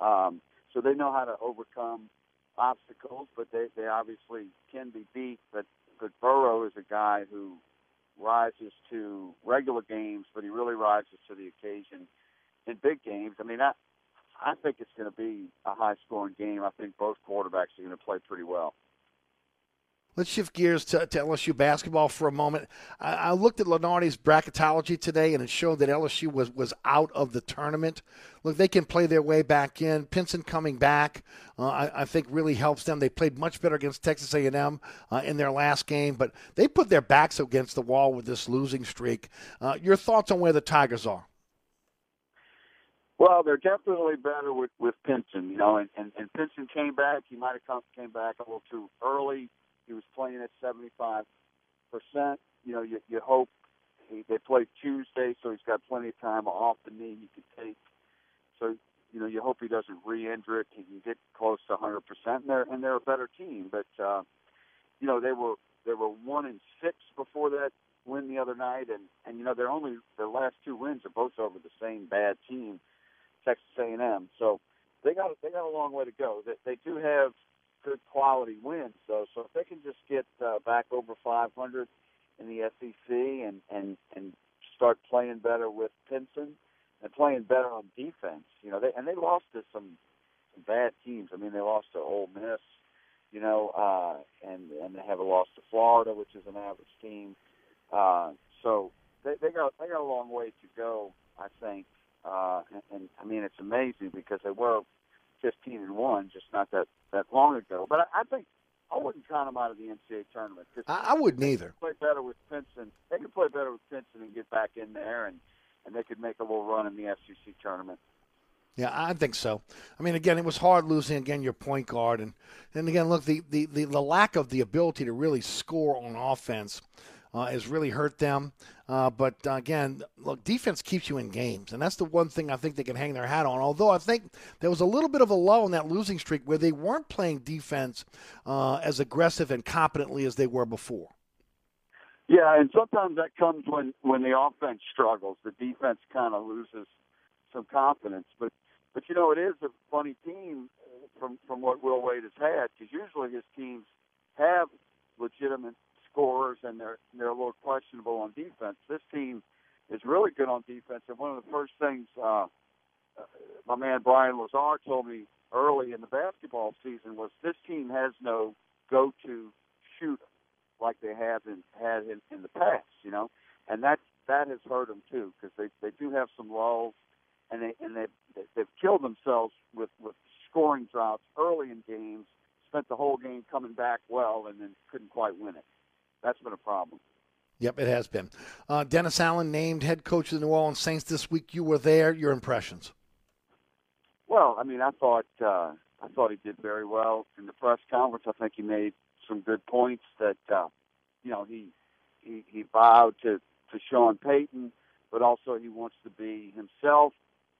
um, so they know how to overcome obstacles. But they they obviously can be beat. But but Burrow is a guy who rises to regular games, but he really rises to the occasion in big games. I mean, I I think it's going to be a high scoring game. I think both quarterbacks are going to play pretty well. Let's shift gears to, to LSU basketball for a moment. I, I looked at Lunardi's bracketology today, and it showed that LSU was, was out of the tournament. Look, they can play their way back in. Pinson coming back, uh, I, I think, really helps them. They played much better against Texas A&M uh, in their last game, but they put their backs against the wall with this losing streak. Uh, your thoughts on where the Tigers are? Well, they're definitely better with with Pinson, you know, and and, and Pinson came back. He might have come came back a little too early. He was playing at seventy five percent. You know, you you hope he, they play Tuesday, so he's got plenty of time off the knee he could take. So you know, you hope he doesn't re-injure it. He can get close to hundred percent, and they're and they're a better team. But uh, you know, they were they were one and six before that win the other night, and and you know, they're only their last two wins are both over the same bad team. Texas A&M. So they got they got a long way to go. They, they do have good quality wins though. So if they can just get uh, back over 500 in the SEC and and and start playing better with Pinson and playing better on defense, you know, they and they lost to some, some bad teams. I mean, they lost to Ole Miss, you know, uh, and and they have a loss to Florida, which is an average team. Uh, so they, they got they got a long way to go, I think. Uh, and, and I mean, it's amazing because they were 15 and one just not that that long ago. But I, I think I wouldn't count them out of the NCAA tournament. 'cause I, I wouldn't either. They could play better with Pinson. They could play better with Pinson and get back in there, and and they could make a little run in the SEC tournament. Yeah, I think so. I mean, again, it was hard losing again your point guard, and and again, look, the the, the, the lack of the ability to really score on offense uh, has really hurt them. Uh, but uh, again, look, defense keeps you in games, and that's the one thing I think they can hang their hat on. Although I think there was a little bit of a lull in that losing streak where they weren't playing defense uh, as aggressive and competently as they were before. Yeah, and sometimes that comes when when the offense struggles. The defense kind of loses some confidence. But but you know, it is a funny team from from what Will Wade has had because usually his teams have legitimate scorers and they're they're a little questionable on defense. This team is really good on defense, and one of the first things uh, uh, my man Brian Lazar told me early in the basketball season was this team has no go-to shooter like they have in, had in, in the past, you know, and that that has hurt them too because they they do have some lulls, and they and they they've killed themselves with with scoring droughts early in games. Spent the whole game coming back well, and then couldn't quite win it. That's been a problem. Yep, it has been. Uh, Dennis Allen named head coach of the New Orleans Saints this week. You were there. Your impressions? Well, I mean, I thought uh, I thought he did very well in the press conference. I think he made some good points that uh, you know he he he bowed to to Sean Payton, but also he wants to be himself,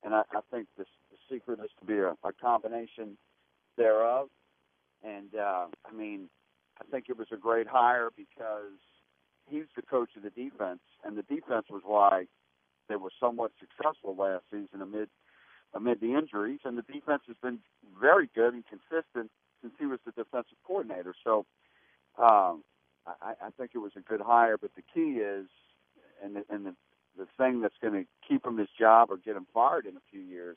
and I, I think the, the secret is to be a, a combination thereof. And uh, I mean, I think it was a great hire because he's the coach of the defense, and the defense was why they were somewhat successful last season amid amid the injuries. And the defense has been very good and consistent since he was the defensive coordinator. So um, I, I think it was a good hire. But the key is, and the, and the the thing that's going to keep him his job or get him fired in a few years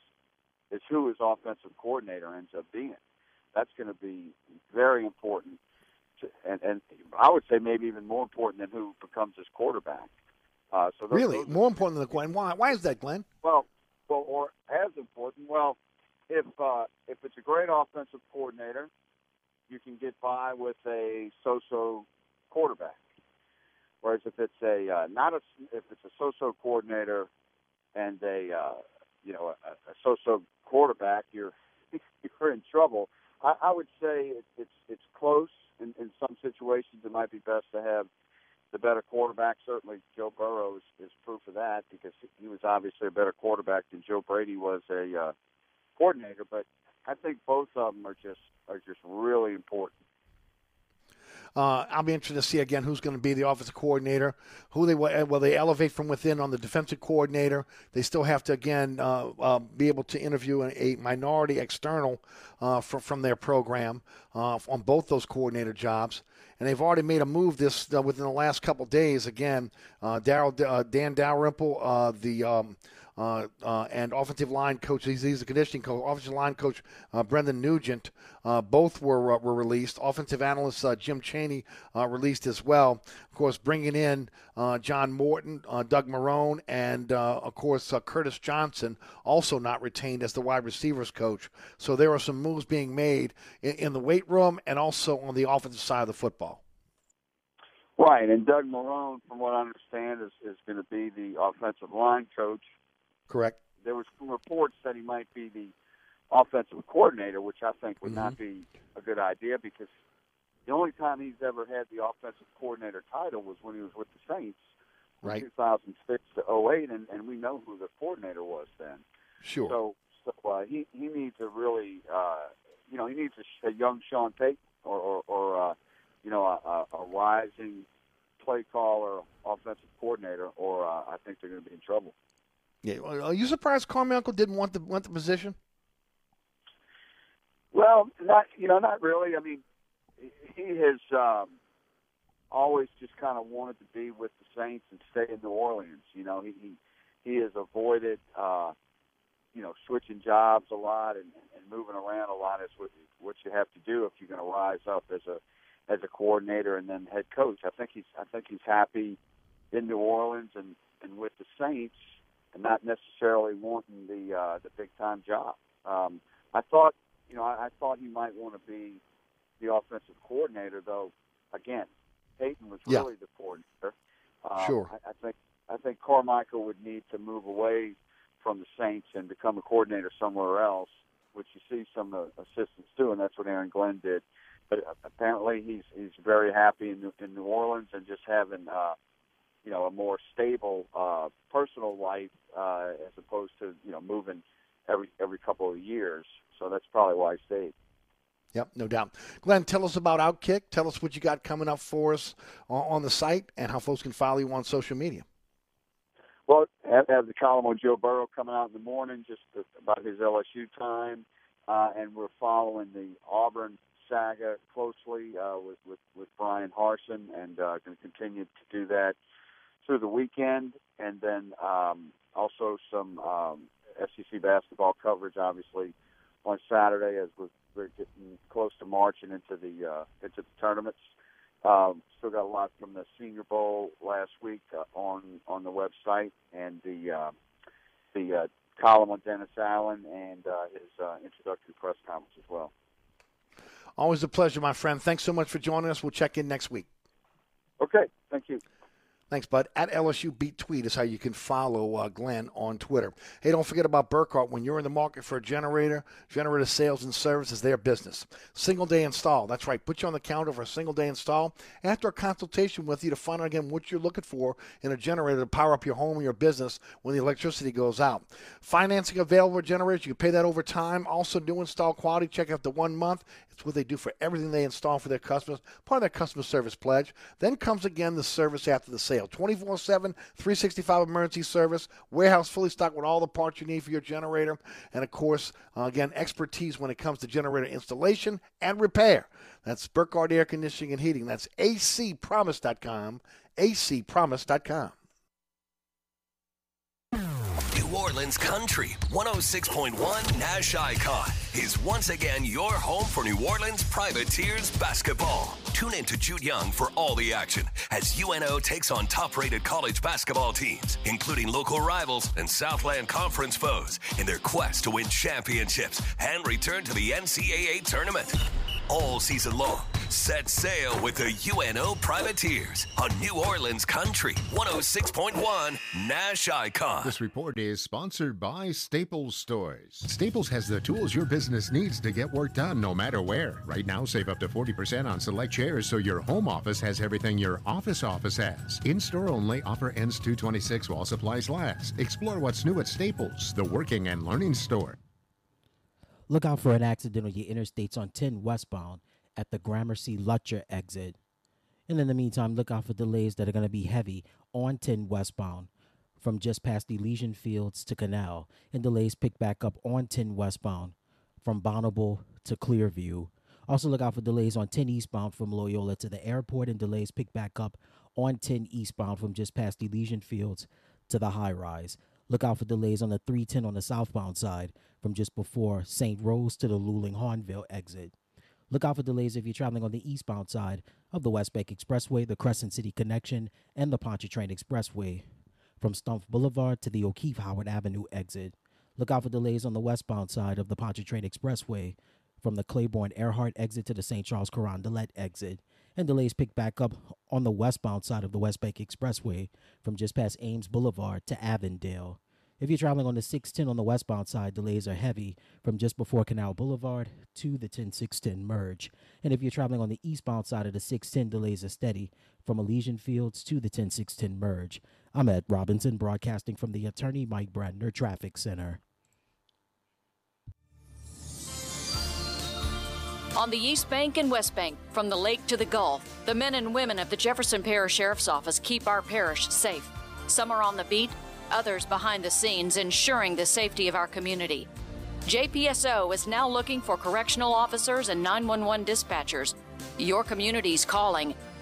is who his offensive coordinator ends up being. That's going to be very important, and, and I would say maybe even more important than who becomes his quarterback. Uh, so those, really, those more important than the Glenn. Why? Why is that, Glenn? well, well, or as important. Well, if uh, if it's a great offensive coordinator, you can get by with a so-so quarterback. Whereas if it's a uh, not a if it's a so-so coordinator and a uh, you know a, a so-so quarterback, you're you're in trouble. I, I would say it, it's it's close. In, in some situations, it might be best to have the better quarterback. Certainly, Joe Burrow is, is proof of that because he was obviously a better quarterback than Joe Brady was a uh, coordinator. But I think both of them are just are just really important. Uh, I'll be interested to see again who's going to be the offensive coordinator. Who they will, they elevate from within on the defensive coordinator? They still have to again uh, uh, be able to interview a, minority external uh, from from their program uh, on both those coordinator jobs. And they've already made a move this uh, within the last couple days. Again, Daryl Dan Dalrymple, the um, uh, uh, and offensive line coach. He's, he's a conditioning coach. Offensive line coach uh, Brendan Nugent. Uh, both were uh, were released. Offensive analyst uh, Jim Chaney released as well. Of course, bringing in John Morton, Doug Marrone, and of course Curtis Johnson, also not retained as the wide receivers coach. So there are some moves being made in, in the weight room and also on the offensive side of the football. Right, and Doug Marrone, from what I understand, is, is going to be the offensive line coach Correct. There was some reports that he might be the offensive coordinator, which I think would mm-hmm. not be a good idea because the only time he's ever had the offensive coordinator title was when he was with the Saints right. 2006 to 08, and, and we know who the coordinator was then. Sure. So, so uh, he he needs a really, uh, you know, he needs a, a young Sean Payton or or, or uh, you know a, a, a rising play caller, offensive coordinator, or uh, I think they're going to be in trouble. Yeah, are you surprised Carmichael didn't want the want the position? Well, not you know, not really. I mean, he has um, always just kind of wanted to be with the Saints and stay in New Orleans. You know, he he, he has avoided uh, you know switching jobs a lot and, and moving around a lot. Is what what you have to do if you're going to rise up as a as a coordinator and then head coach. I think he's I think he's happy in New Orleans and and with the Saints and not necessarily wanting the uh, the big time job. Um, I thought, you know, I, I thought he might want to be the offensive coordinator, though. Again, Payton was yeah. really the coordinator. Um, sure. I, I think I think Carmichael would need to move away from the Saints and become a coordinator somewhere else, which you see some uh, assistants do, and that's what Aaron Glenn did. But apparently, he's he's very happy in New, in New Orleans and just having. Uh, you know a more stable uh, personal life uh, as opposed to you know moving every every couple of years. So that's probably why I stayed. Yep, no doubt. Glenn, tell us about Outkick. Tell us what you got coming up for us on the site and how folks can follow you on social media. Well, I have the column on Joe Burrow coming out in the morning, just about his LSU time, uh, and we're following the Auburn saga closely uh, with, with with Bryan Harsin, and uh, going to continue to do that through the weekend, and then um, also some um, SEC basketball coverage, obviously, on Saturday as we're, we're getting close to marching into the uh, into the tournaments. Um, still got a lot from the Senior Bowl last week uh, on on the website, and the uh, the uh, column on Dennis Allen and uh, his uh, introductory press conference as well. Always a pleasure, my friend. Thanks so much for joining us. We'll check in next week. Okay, thank you. Thanks, bud. At LSU Beat Tweet is how you can follow uh, Glenn on Twitter. Hey, don't forget about Burkhardt. When you're in the market for a generator, generator sales and service is their business. Single day install. That's right. Put you on the counter for a single day install. After a consultation with you to find out again what you're looking for in a generator to power up your home or your business when the electricity goes out. Financing available generators. You can pay that over time. Also, new install quality. Check out the one month It's what they do for everything they install for their customers, part of their customer service pledge. Then comes again the service after the sale 24 7, 365 emergency service, warehouse fully stocked with all the parts you need for your generator, and of course, uh, again, expertise when it comes to generator installation and repair. That's Burkhardt Air Conditioning and Heating. That's acpromise.com, acpromise.com. New Orleans Country 106.1 Nash Icon is once again your home for New Orleans Privateers basketball. Tune in to Jude Young for all the action as UNO takes on top rated college basketball teams, including local rivals and Southland Conference foes, in their quest to win championships and return to the NCAA tournament. All season long, set sail with the UNO Privateers on New Orleans Country 106.1 Nash Icon. This report is sponsored by Staples Stores. Staples has the tools your business needs to get work done no matter where. Right now, save up to 40% on select chairs so your home office has everything your office office has. In store only, offer ends 226 while supplies last. Explore what's new at Staples, the working and learning store. Look out for an accident on your interstates on 10 westbound at the Gramercy Lutcher exit. And in the meantime, look out for delays that are going to be heavy on 10 westbound from just past Elysian Fields to Canal, and delays pick back up on 10 westbound from Bonneville to Clearview. Also, look out for delays on 10 eastbound from Loyola to the airport, and delays pick back up on 10 eastbound from just past Elysian Fields to the high rise. Look out for delays on the 310 on the southbound side from just before St. Rose to the Luling Hahnville exit. Look out for delays if you're traveling on the eastbound side of the West Bank Expressway, the Crescent City Connection, and the Pontchartrain Expressway from Stumpf Boulevard to the O'Keefe Howard Avenue exit. Look out for delays on the westbound side of the Pontchartrain Expressway from the Claiborne Earhart exit to the St. Charles Carondelet exit. And delays pick back up on the westbound side of the West Bank Expressway from just past Ames Boulevard to Avondale. If you're traveling on the 610 on the westbound side, delays are heavy from just before Canal Boulevard to the 10610 merge. And if you're traveling on the eastbound side of the 610, delays are steady from Elysian Fields to the 10610 merge. I'm Ed Robinson, broadcasting from the Attorney Mike Brandner Traffic Center. On the East Bank and West Bank, from the lake to the Gulf, the men and women of the Jefferson Parish Sheriff's Office keep our parish safe. Some are on the beat, others behind the scenes, ensuring the safety of our community. JPSO is now looking for correctional officers and 911 dispatchers. Your community's calling.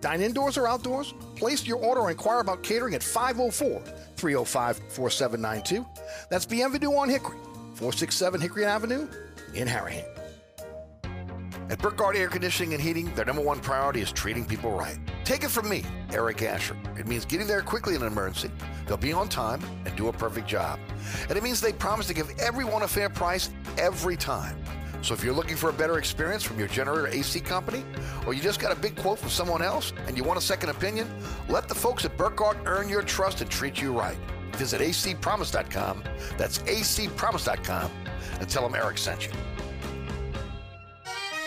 Dine indoors or outdoors. Place your order or inquire about catering at 504 305 4792. That's Bienvenue on Hickory, 467 Hickory Avenue in Harahan. At Burkhardt Air Conditioning and Heating, their number one priority is treating people right. Take it from me, Eric Asher. It means getting there quickly in an emergency. They'll be on time and do a perfect job. And it means they promise to give everyone a fair price every time. So if you're looking for a better experience from your generator AC company, or you just got a big quote from someone else and you want a second opinion, let the folks at Burkhardt earn your trust and treat you right. Visit acpromise.com. That's acpromise.com and tell them Eric sent you.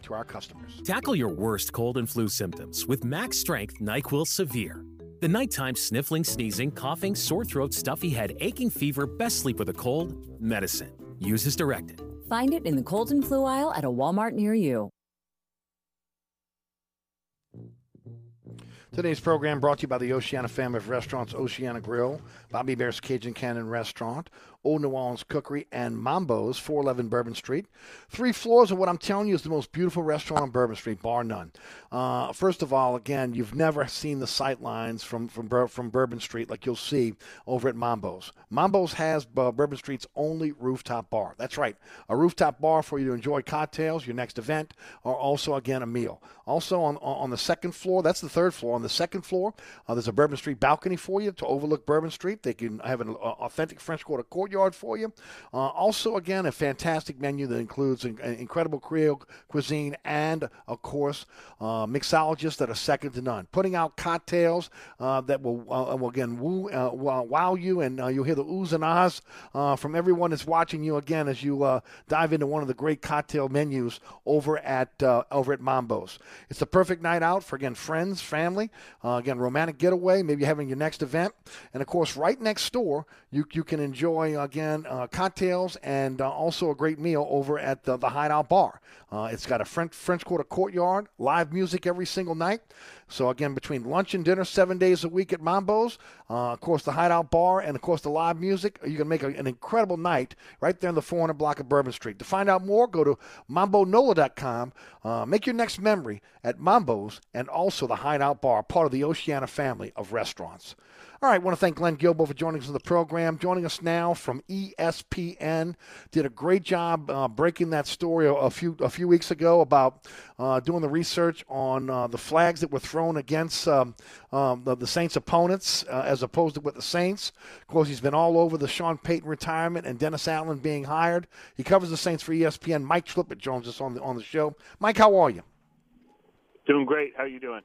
to our our customers. Tackle your worst cold and flu symptoms with Max Strength NyQuil Severe. The nighttime sniffling, sneezing, coughing, sore throat, stuffy head, aching fever, best sleep with a cold, medicine. Use as directed. Find it in the cold and flu aisle at a Walmart near you. Today's program brought to you by the Oceana family of restaurants, Oceana Grill, Bobby Hebert's Cajun Cannon Restaurant, Old New Orleans Cookery, and Mambo's, 411 Bourbon Street. Three floors of what I'm telling you is the most beautiful restaurant on Bourbon Street, bar none. Uh, first of all, again, you've never seen the sight lines from, from, from Bourbon Street like you'll see over at Mambo's. Mambo's has uh, Bourbon Street's only rooftop bar. That's right, a rooftop bar for you to enjoy cocktails, your next event, or also, again, a meal. Also, on, on the second floor, that's the third floor, on the second floor, uh, there's a Bourbon Street balcony for you to overlook Bourbon Street. They can have an uh, authentic French Quarter courtyard for you. Uh, also, again, a fantastic menu that includes in- incredible Creole cuisine and, of course, uh, mixologists that are second to none. Putting out cocktails uh, that will, uh, will again, woo, uh, wow you, and you'll hear the oohs and ahs from everyone that's watching you again as you dive into one of the great cocktail menus over at over at Mambo's. It's the perfect night out for again friends, family, again romantic getaway, maybe having your next event, and of course right next door you you can enjoy again uh, cocktails and uh, also a great meal over at the, the Hideout Bar. Uh, it's got a French French Quarter courtyard, live music every single night. So again, between lunch and dinner, seven days a week at Mambo's, uh, of course the Hideout Bar, and of course the live music, you can make a, an incredible night right there in the 400 block of Bourbon Street. To find out more, go to mambonola.com. Uh, make your next memory at Mambo's and also the Hideout Bar, part of the Oceana family of restaurants. All right, I want to thank Glenn Guilbeau for joining us on the program. Joining us now from ESPN, did a great job uh, breaking that story a, few a few weeks ago about uh, doing the research on uh, the flags that were thrown against um, um, the, the Saints' opponents uh, as opposed to with the Saints. Of course, he's been all over the Sean Payton retirement and Dennis Allen being hired. He covers the Saints for ESPN. Mike Triplett joins us on the on the show. Mike, how are you? Doing great. How are you doing?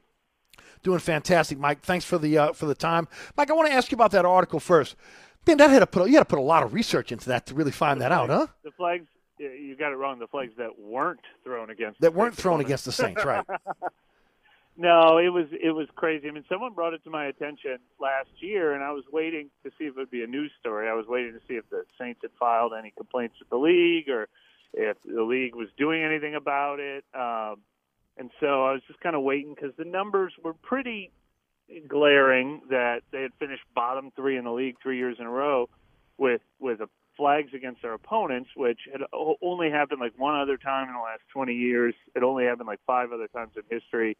Doing fantastic, Mike. Thanks for the uh, for the time, Mike. I want to ask you about that article first. Man, that had to put you had to put a lot of research into that to really find that out, huh? The flags, you got it wrong. The flags that weren't thrown against That the weren't thrown opponents. against the Saints, right? no, it was it was crazy. I mean, someone brought it to my attention last year, and I was waiting to see if it would be a news story. I was waiting to see if the Saints had filed any complaints with the league or if the league was doing anything about it. Um, and so I was just kind of waiting because the numbers were pretty glaring that they had finished bottom three in the league three years in a row with with a flags against their opponents, which had only happened like one other time in the last 20 years. It only happened like five other times in history.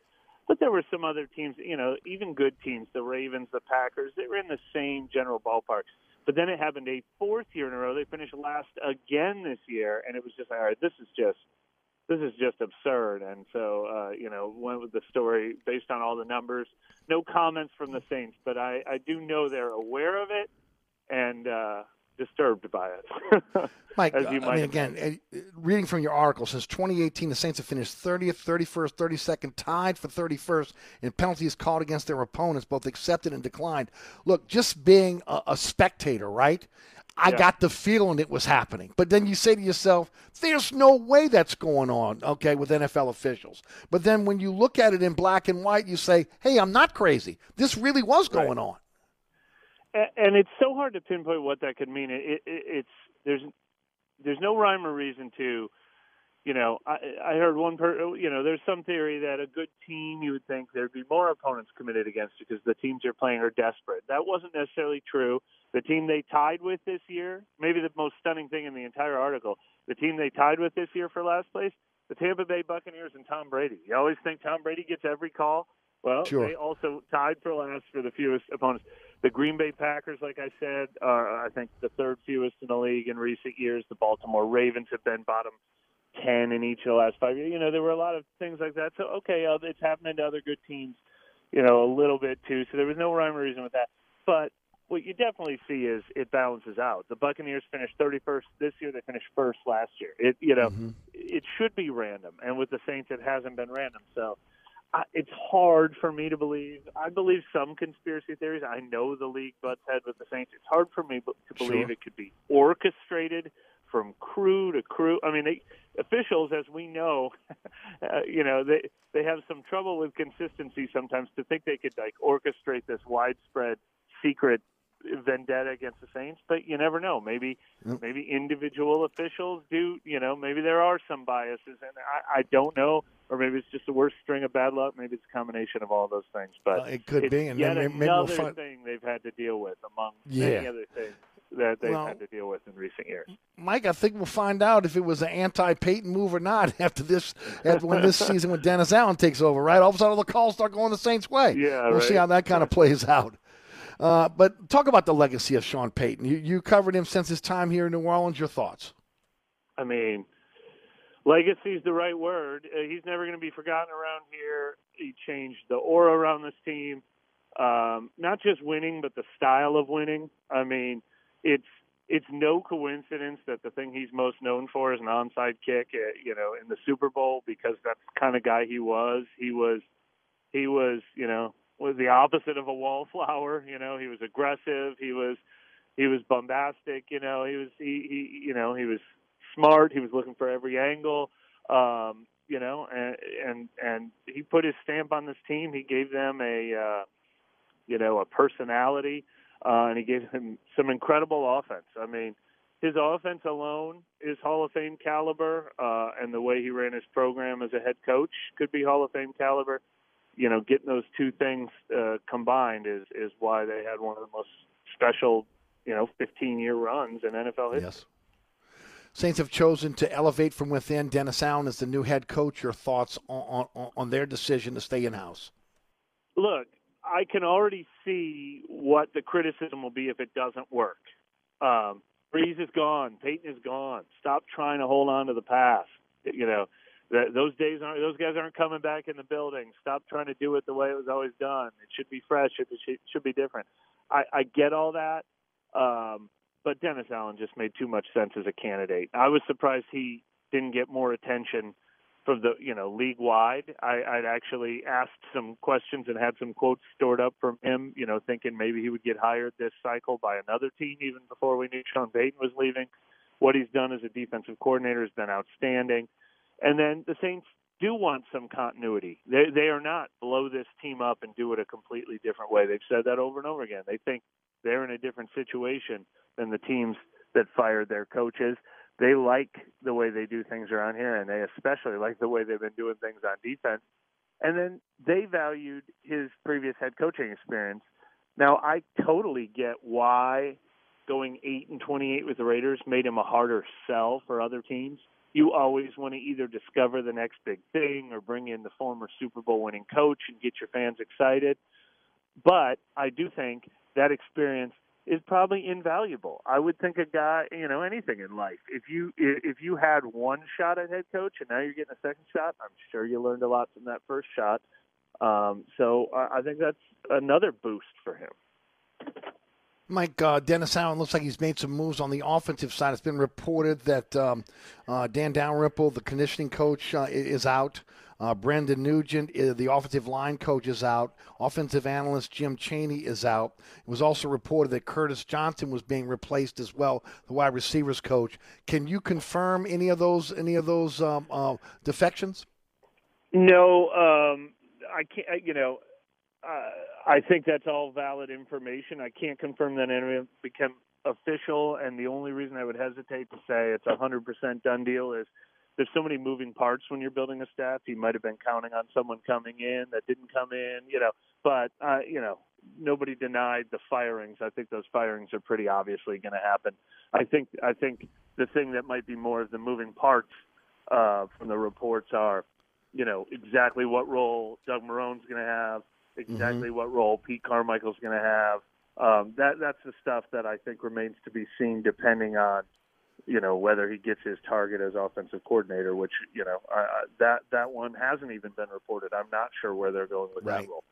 But there were some other teams, you know, even good teams, the Ravens, the Packers, they were in the same general ballpark. But then it happened a fourth year in a row. They finished last again this year, and it was just like, all right, this is just this is just absurd. And so, uh, you know, went with the story based on all the numbers. No comments from the Saints, but I, I do know they're aware of it and uh, disturbed by it. Mike, I mean, again, uh, reading from your article, since 2018, the Saints have finished 30th, 31st, 32nd, tied for 31st in penalties called against their opponents, both accepted and declined. Look, just being a, a spectator, right? I Yeah. got the feeling it was happening. But then you say to yourself, there's no way that's going on, okay, with NFL officials. But then when you look at it in black and white, you say, hey, I'm not crazy. This really was going on. And it's so hard to pinpoint what that could mean. It, it, it's there's there's no rhyme or reason to, you know. I, I heard one per, you know, there's some theory that a good team you would think there'd be more opponents committed against you because the teams you're playing are desperate. That wasn't necessarily true. The team they tied with this year, maybe the most stunning thing in the entire article, the team they tied with this year for last place, the Tampa Bay Buccaneers and Tom Brady. You always think Tom Brady gets every call. Well, Sure. they also tied for last for the fewest opponents. The Green Bay Packers, like I said, are I think the third fewest in the league in recent years. The Baltimore Ravens have been bottom ten in each of the last five years. You know, there were a lot of things like that. So okay, uh, it's happening to other good teams, you know, a little bit too. So there was no rhyme or reason with that. But what you definitely see is it balances out. The Buccaneers finished 31st this year. They finished first last year. It you know, it should be random, and with the Saints, it hasn't been random. So I, it's hard for me to believe. I believe some conspiracy theories. I know the league butts head with the Saints. It's hard for me to believe Sure. it could be orchestrated from crew to crew. I mean, they, officials, as we know, uh, you know, they they have some trouble with consistency sometimes. To think they could like orchestrate this widespread secret vendetta against the Saints, but you never know. Maybe Yep. maybe individual officials do. You know, maybe there are some biases, and I, I don't know. Or maybe it's just the worst string of bad luck. Maybe it's a combination of all those things. But Uh, it could be, and yet then maybe we'll another find- thing they've had to deal with among Yeah. many other things that they've Well- had to deal with in recent years. Mike, I think we'll find out if it was an anti-Payton move or not after this, after when this season when Dennis Allen takes over. Right, all of a sudden all the calls start going the Saints' way. Yeah, we'll see how that kind of plays out. Uh, but talk about the legacy of Sean Payton. You, you covered him since his time here in New Orleans. Your thoughts? I mean, legacy is the right word. Uh, he's never going to be forgotten around here. He changed the aura around this team. Um, not just winning, but the style of winning. I mean, it's it's no coincidence that the thing he's most known for is an onside kick. Uh, you know, in the Super Bowl because that's the kind of guy he was. He was he was you know was the opposite of a wallflower. You know, he was aggressive. He was he was bombastic. You know, he was he, he you know he was smart. He was looking for every angle. Um, you know, and and and he put his stamp on this team. He gave them a uh, you know a personality, uh, and he gave him some incredible offense. I mean. His offense alone is Hall of Fame caliber, uh, and the way he ran his program as a head coach could be Hall of Fame caliber you know, getting those two things uh, combined is is why they had one of the most special, you know, 15 year runs in NFL history. Yes. Saints have chosen to elevate from within. Dennis Allen is the new head coach. Your thoughts on, on, on their decision to stay in house? Look, I can already see what the criticism will be if it doesn't work. Um, Brees is gone. Payton is gone. Stop trying to hold on to the past. You know, that those days aren't. Those guys aren't coming back in the building. Stop trying to do it the way it was always done. It should be fresh. It should, should be different. I, I get all that, um, but Dennis Allen just made too much sense as a candidate. I was surprised he didn't get more attention from the you know league wide. I, I'd actually asked some questions and had some quotes stored up from him. You know, thinking maybe he would get hired this cycle by another team even before we knew Sean Payton was leaving. What he's done as a defensive coordinator has been outstanding. And then the Saints do want some continuity. They they are not blow this team up and do it a completely different way. They've said that over and over again. They think they're in a different situation than the teams that fired their coaches. They like the way they do things around here, and they especially like the way they've been doing things on defense. And then they valued his previous head coaching experience. Now I totally get why going eight and twenty-eight with the Raiders made him a harder sell for other teams you always want to either discover the next big thing or bring in the former Super Bowl winning coach and get your fans excited. But I do think that experience is probably invaluable. I would think a guy, you know, anything in life. If you if you had one shot at head coach and now you're getting a second shot, I'm sure you learned a lot from that first shot. Um, so I I think that's another boost for him. Mike, Dennis Allen looks like he's made some moves on the offensive side. It's been reported that um, uh, Dan Dalrymple, the conditioning coach, uh, is out. Uh, Brendan Nugent, the offensive line coach, is out. Offensive analyst Jim Chaney is out. It was also reported that Curtis Johnson was being replaced as well, the wide receivers coach. Can you confirm any of those any of those um, uh, defections? No, um, I can't. You know, uh, I think that's all valid information. I can't confirm that any become official, and the only reason I would hesitate to say it's a hundred percent done deal is there's so many moving parts when you're building a staff. He might have been counting on someone coming in that didn't come in, you know. But uh, you know, nobody denied the firings. I think those firings are pretty obviously going to happen. I think I think the thing that might be more of the moving parts uh, from the reports are, you know, exactly what role Doug Marrone's going to have, exactly what role Pete Carmichael's going to have. Um, that that's the stuff that I think remains to be seen, depending on you know whether he gets his target as offensive coordinator, which you know uh, that that one hasn't even been reported. I'm not sure where they're going with Right. that role.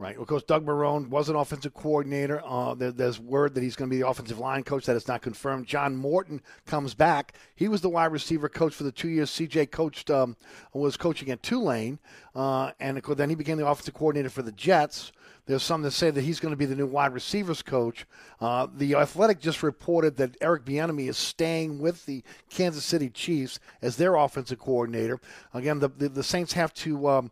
Right. Of course, Doug Marrone was an offensive coordinator. Uh, there, there's word that he's going to be the offensive line coach. That is not confirmed. John Morton comes back. He was the wide receiver coach for the two years CJ coached um, was coaching at Tulane, uh, and course, then he became the offensive coordinator for the Jets. There's some that say that he's going to be the new wide receivers coach. Uh, the Athletic just reported that Eric Bieniemy is staying with the Kansas City Chiefs as their offensive coordinator. Again, the the, the Saints have to. Um,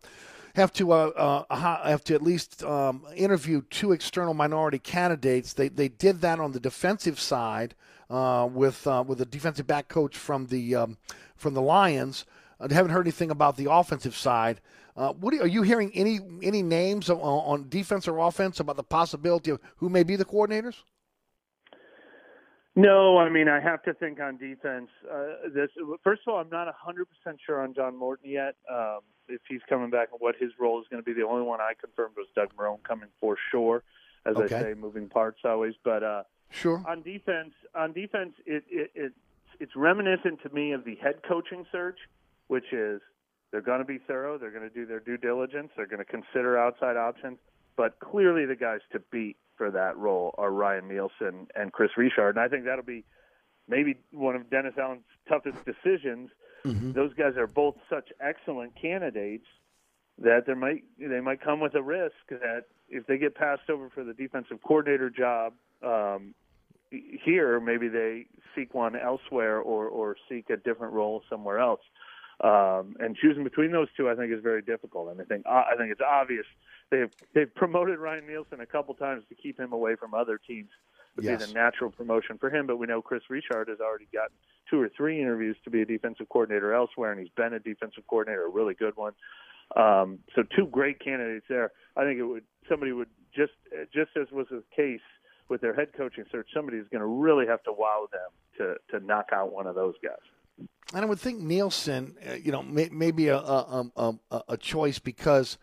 have to uh, uh, have to at least um, interview two external minority candidates. They they did that on the defensive side uh, with uh, with a defensive back coach from the um, from the Lions. I haven't heard anything about the offensive side. Uh, what are, are, you hearing any any names on, on, defense or offense about the possibility of who may be the coordinators? No, I mean I have to think on defense. Uh, this first of all, I'm not 100 percent sure on John Morton yet. Um, if he's coming back and what his role is going to be. The only one I confirmed was Doug Marrone coming for sure. As okay. I say, moving parts always. But uh, sure on defense, on defense, it, it, it it's reminiscent to me of the head coaching search, which is they're going to be thorough, they're going to do their due diligence, they're going to consider outside options. But clearly, the guys to beat for that role are Ryan Nielsen and Kris Richard, and I think that'll be maybe one of Dennis Allen's toughest decisions Mm-hmm. Those guys are both such excellent candidates that there might they might come with a risk that if they get passed over for the defensive coordinator job um, here, maybe they seek one elsewhere or or seek a different role somewhere else. Um, and choosing between those two, I think, is very difficult. And I think I think it's obvious they've they've promoted Ryan Nielsen a couple times to keep him away from other teams would yes. be the natural promotion for him. But we know Kris Richard has already gotten two or three interviews to be a defensive coordinator elsewhere, and he's been a defensive coordinator, a really good one. Um, so two great candidates there. I think it would somebody would just just as was the case with their head coaching search, somebody is going to really have to wow them to to knock out one of those guys. And I would think Nielsen, uh, you know, may, maybe a, a, a, a choice because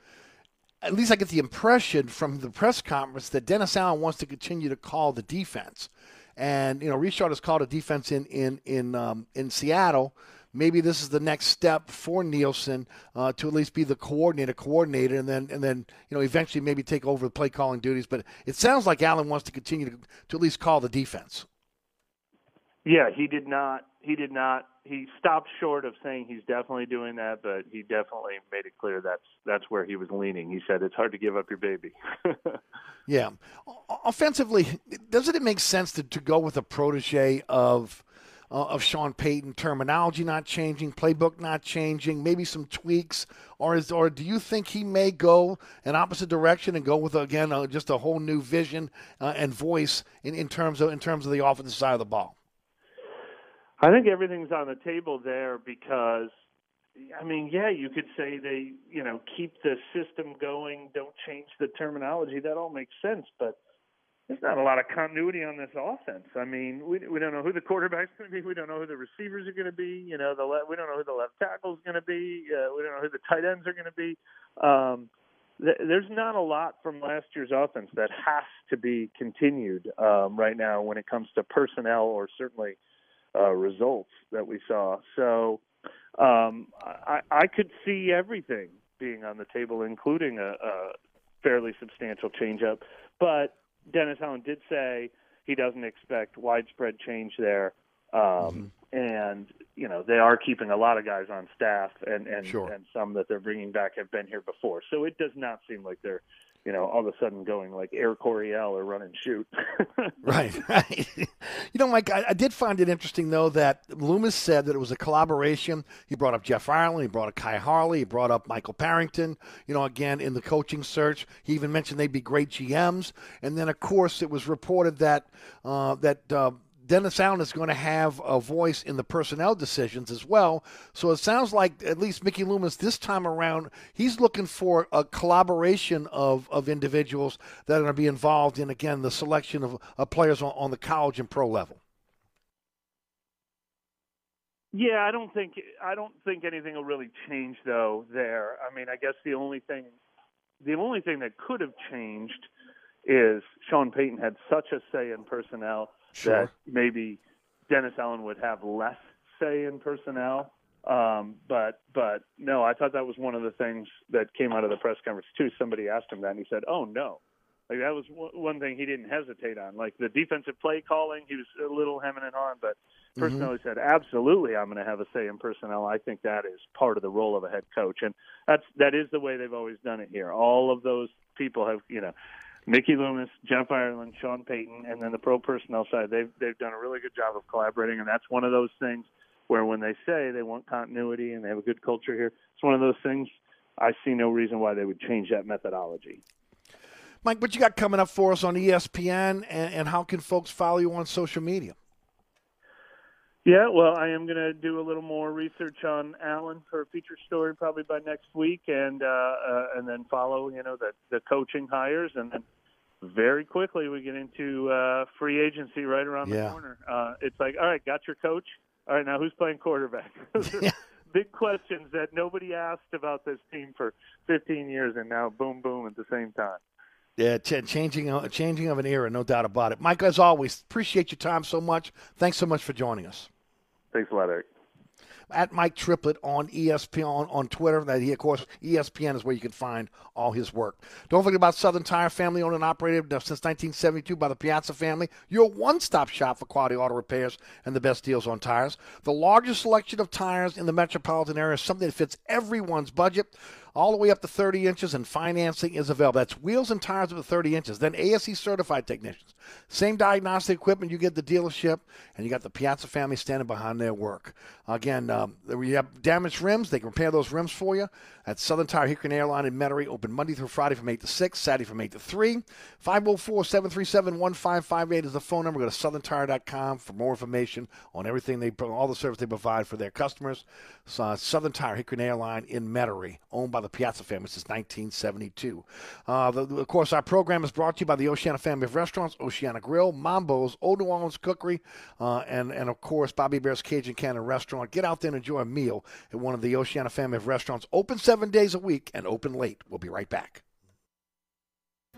at least I get the impression from the press conference that Dennis Allen wants to continue to call the defense. And you know, Richard has called a defense in in in um, in Seattle. Maybe this is the next step for Nielsen uh, to at least be the coordinator, coordinator, and then and then you know eventually maybe take over the play calling duties. But it sounds like Allen wants to continue to, to at least call the defense. Yeah, he did not. He did not he stopped short of saying he's definitely doing that, but he definitely made it clear that's that's where he was leaning. He said it's hard to give up your baby. yeah, offensively, doesn't it make sense to, to go with a protege of uh, of Sean Payton? Terminology not changing, playbook not changing, maybe some tweaks, or is or do you think he may go an opposite direction and go with again uh, just a whole new vision uh, and voice in, in terms of in terms of the offensive side of the ball? I think everything's on the table there because, I mean, yeah, you could say they, you know, keep the system going, don't change the terminology. That all makes sense, but there's not a lot of continuity on this offense. I mean, we we don't know who the quarterback's going to be. We don't know who the receivers are going to be. You know, the we don't know who the left tackle's going to be. Uh, we don't know who the tight ends are going to be. Um, th- there's not a lot from last year's offense that has to be continued um, right now when it comes to personnel or certainly uh, results that we saw. So um, I, I could see everything being on the table, including a, a fairly substantial changeup. But Dennis Allen did say he doesn't expect widespread change there. Um, mm-hmm. And you know they are keeping a lot of guys on staff, and and, sure. and some that they're bringing back have been here before. So it does not seem like they're you know, all of a sudden going like Air Coryell or run and shoot. right, right. You know, Mike, I, I, did find it interesting though that Loomis said that it was a collaboration. He brought up Jeff Ireland, he brought up Khai Harley, he brought up Michael Parenton. You know, again in the coaching search, he even mentioned they'd be great GMs. And then, of course, it was reported that uh, that. Uh, Dennis Allen is going to have a voice in the personnel decisions as well. So it sounds like at least Mickey Loomis this time around, he's looking for a collaboration of, of individuals that are going to be involved in again the selection of, of players on, on the college and pro level. Yeah, I don't think I don't think anything will really change though there. I mean, I guess the only thing the only thing that could have changed is Sean Payton had such a say in personnel sure. that maybe Dennis Allen would have less say in personnel. Um, but but no, I thought that was one of the things that came out of the press conference too. Somebody asked him that, and he said, "Oh no." Like that was one thing he didn't hesitate on. Like the defensive play calling, he was a little hemming and hawing, but personnel, mm-hmm. he said, "Absolutely, I'm going to have a say in personnel. I think that is part of the role of a head coach, and that's that is the way they've always done it here. All of those people have you know Mickey Loomis, Jeff Ireland, Sean Payton, and then the pro personnel side. They've they've done a really good job of collaborating, and that's one of those things where when they say they want continuity and they have a good culture here, it's one of those things. I see no reason why they would change that methodology. Mike, what you got coming up for us on ESPN, and, and how can folks follow you on social media? Yeah, well, I am going to do a little more research on Allen for a feature story probably by next week, and uh, uh, and then follow you know the the coaching hires, and then very quickly we get into uh, free agency right around Yeah. the corner. Uh, it's like, all right, got your coach. All right, now who's playing quarterback? Big questions that nobody asked about this team for 15 years, and now boom, boom at the same time. Yeah, ch- changing uh, changing of an era, no doubt about it. Mike, as always, appreciate your time so much. Thanks so much for joining us. Thanks a lot, Eric. At Mike Triplett on ESPN on, on Twitter. That he, of course, ESPN is where you can find all his work. Don't forget about Southern Tire, family owned and operated uh, since 1972 by the Piazza family. Your one-stop shop for quality auto repairs and the best deals on tires. The largest selection of tires in the metropolitan area, something that fits everyone's budget all the way up to 30 inches, and financing is available. That's wheels and tires up to 30 inches. Then ASE certified technicians. Same diagnostic equipment you get the dealership, and you got the Piazza family standing behind their work. Again, um, we have damaged rims. They can repair those rims for you. At Southern Tire Hickory Airline in Metairie, open Monday through Friday from 8 to 6, Saturday from 8 to 3. 504 737 1558 is the phone number. Go to southerntire.com for more information on everything they, all the service they provide for their customers. So, uh, Southern Tire Hickory Airline in Metairie, owned by the Piazza family since 1972. Uh, the, of course, our program is brought to you by the Oceana family of restaurants, Oceana Grill, Mambo's, Old New Orleans Cookery, uh, and, and of course, Bobby Hebert's Cajun Cannon Restaurant. Get out there and enjoy a meal at one of the Oceana family of restaurants, open seven days a week and open late. We'll be right back.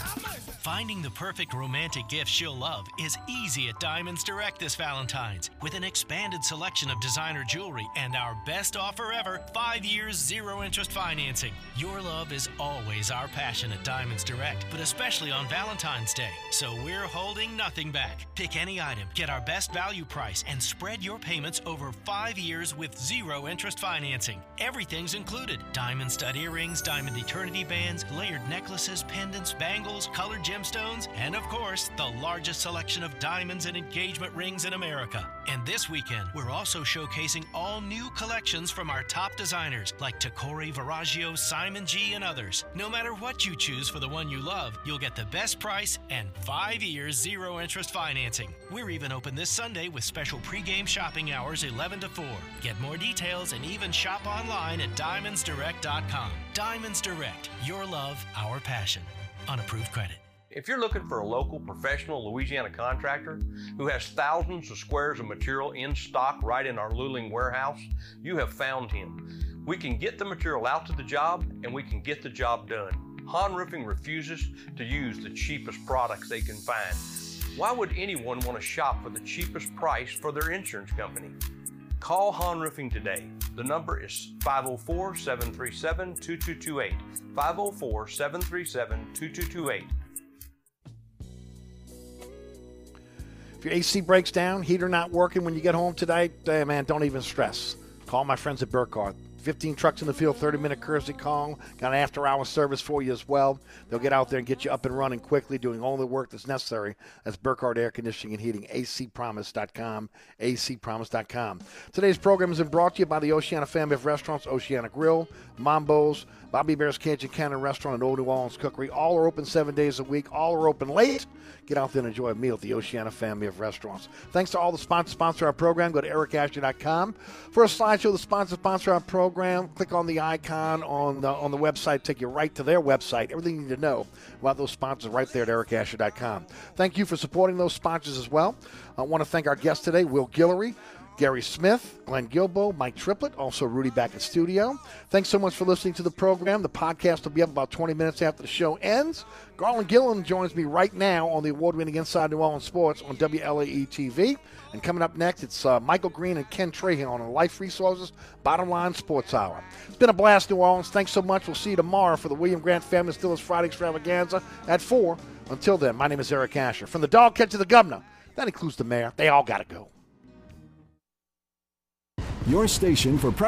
i'm a Finding the perfect romantic gift she'll love is easy at Diamonds Direct this Valentine's with an expanded selection of designer jewelry and our best offer ever five years, zero interest financing. Your love is always our passion at Diamonds Direct, but especially on Valentine's Day. So we're holding nothing back. Pick any item, get our best value price, and spread your payments over five years with zero interest financing. Everything's included diamond stud earrings, diamond eternity bands, layered necklaces, pendants, bangles, colored gemstones, and of course, the largest selection of diamonds and engagement rings in America. And this weekend, we're also showcasing all new collections from our top designers like Tacori, Verragio, Simon G, and others. No matter what you choose for the one you love, you'll get the best price and five years zero interest financing. We're even open this Sunday with special pregame shopping hours 11 to 4. Get more details and even shop online at diamondsdirect.com. Diamonds Direct, your love, our passion. Unapproved credit. If you're looking for a local professional Louisiana contractor who has thousands of squares of material in stock right in our Luling warehouse, you have found him. We can get the material out to the job and we can get the job done. Han Roofing refuses to use the cheapest products they can find. Why would anyone want to shop for the cheapest price for their insurance company? Call Han Roofing today. The number is 504 737 2228. 504 737 2228. If your AC breaks down, heater not working when you get home tonight, eh, man, don't even stress. Call my friends at Burkhardt. 15 trucks in the field, 30 minute courtesy call. Got an after hour service for you as well. They'll get out there and get you up and running quickly, doing all the work that's necessary. That's Burkhardt Air Conditioning and Heating, acpromise.com, acpromise.com. Today's program has been brought to you by the Oceana family of restaurants, Oceana Grill, Mambo's, Bobby Hebert's Cajun Cannon Restaurant, and Old New Orleans Cookery. All are open seven days a week. All are open late. Get out there and enjoy a meal at the Oceana family of restaurants. Thanks to all the sponsors sponsor our program. Go to ericasher.com for a slideshow. The sponsor sponsor our program. Click on the icon on the on the website. Take you right to their website. Everything you need to know about those sponsors right there at ericasher.com. Thank you for supporting those sponsors as well. I want to thank our guest today, Will Guillory. Gary Smith, Glenn Guilbeau, Mike Triplett, also Rudy back in studio. Thanks so much for listening to the program. The podcast will be up about 20 minutes after the show ends. Garland Gillen joins me right now on the award winning Inside New Orleans Sports on WLAE TV. And coming up next, it's uh, Michael Green and Ken Trahan on Life Resources Bottom Line Sports Hour. It's been a blast, New Orleans. Thanks so much. We'll see you tomorrow for the William Grant Family Stillers Friday Extravaganza at 4. Until then, my name is Eric Asher. From the dog catch to the governor, that includes the mayor, they all got to go. Your station for prep.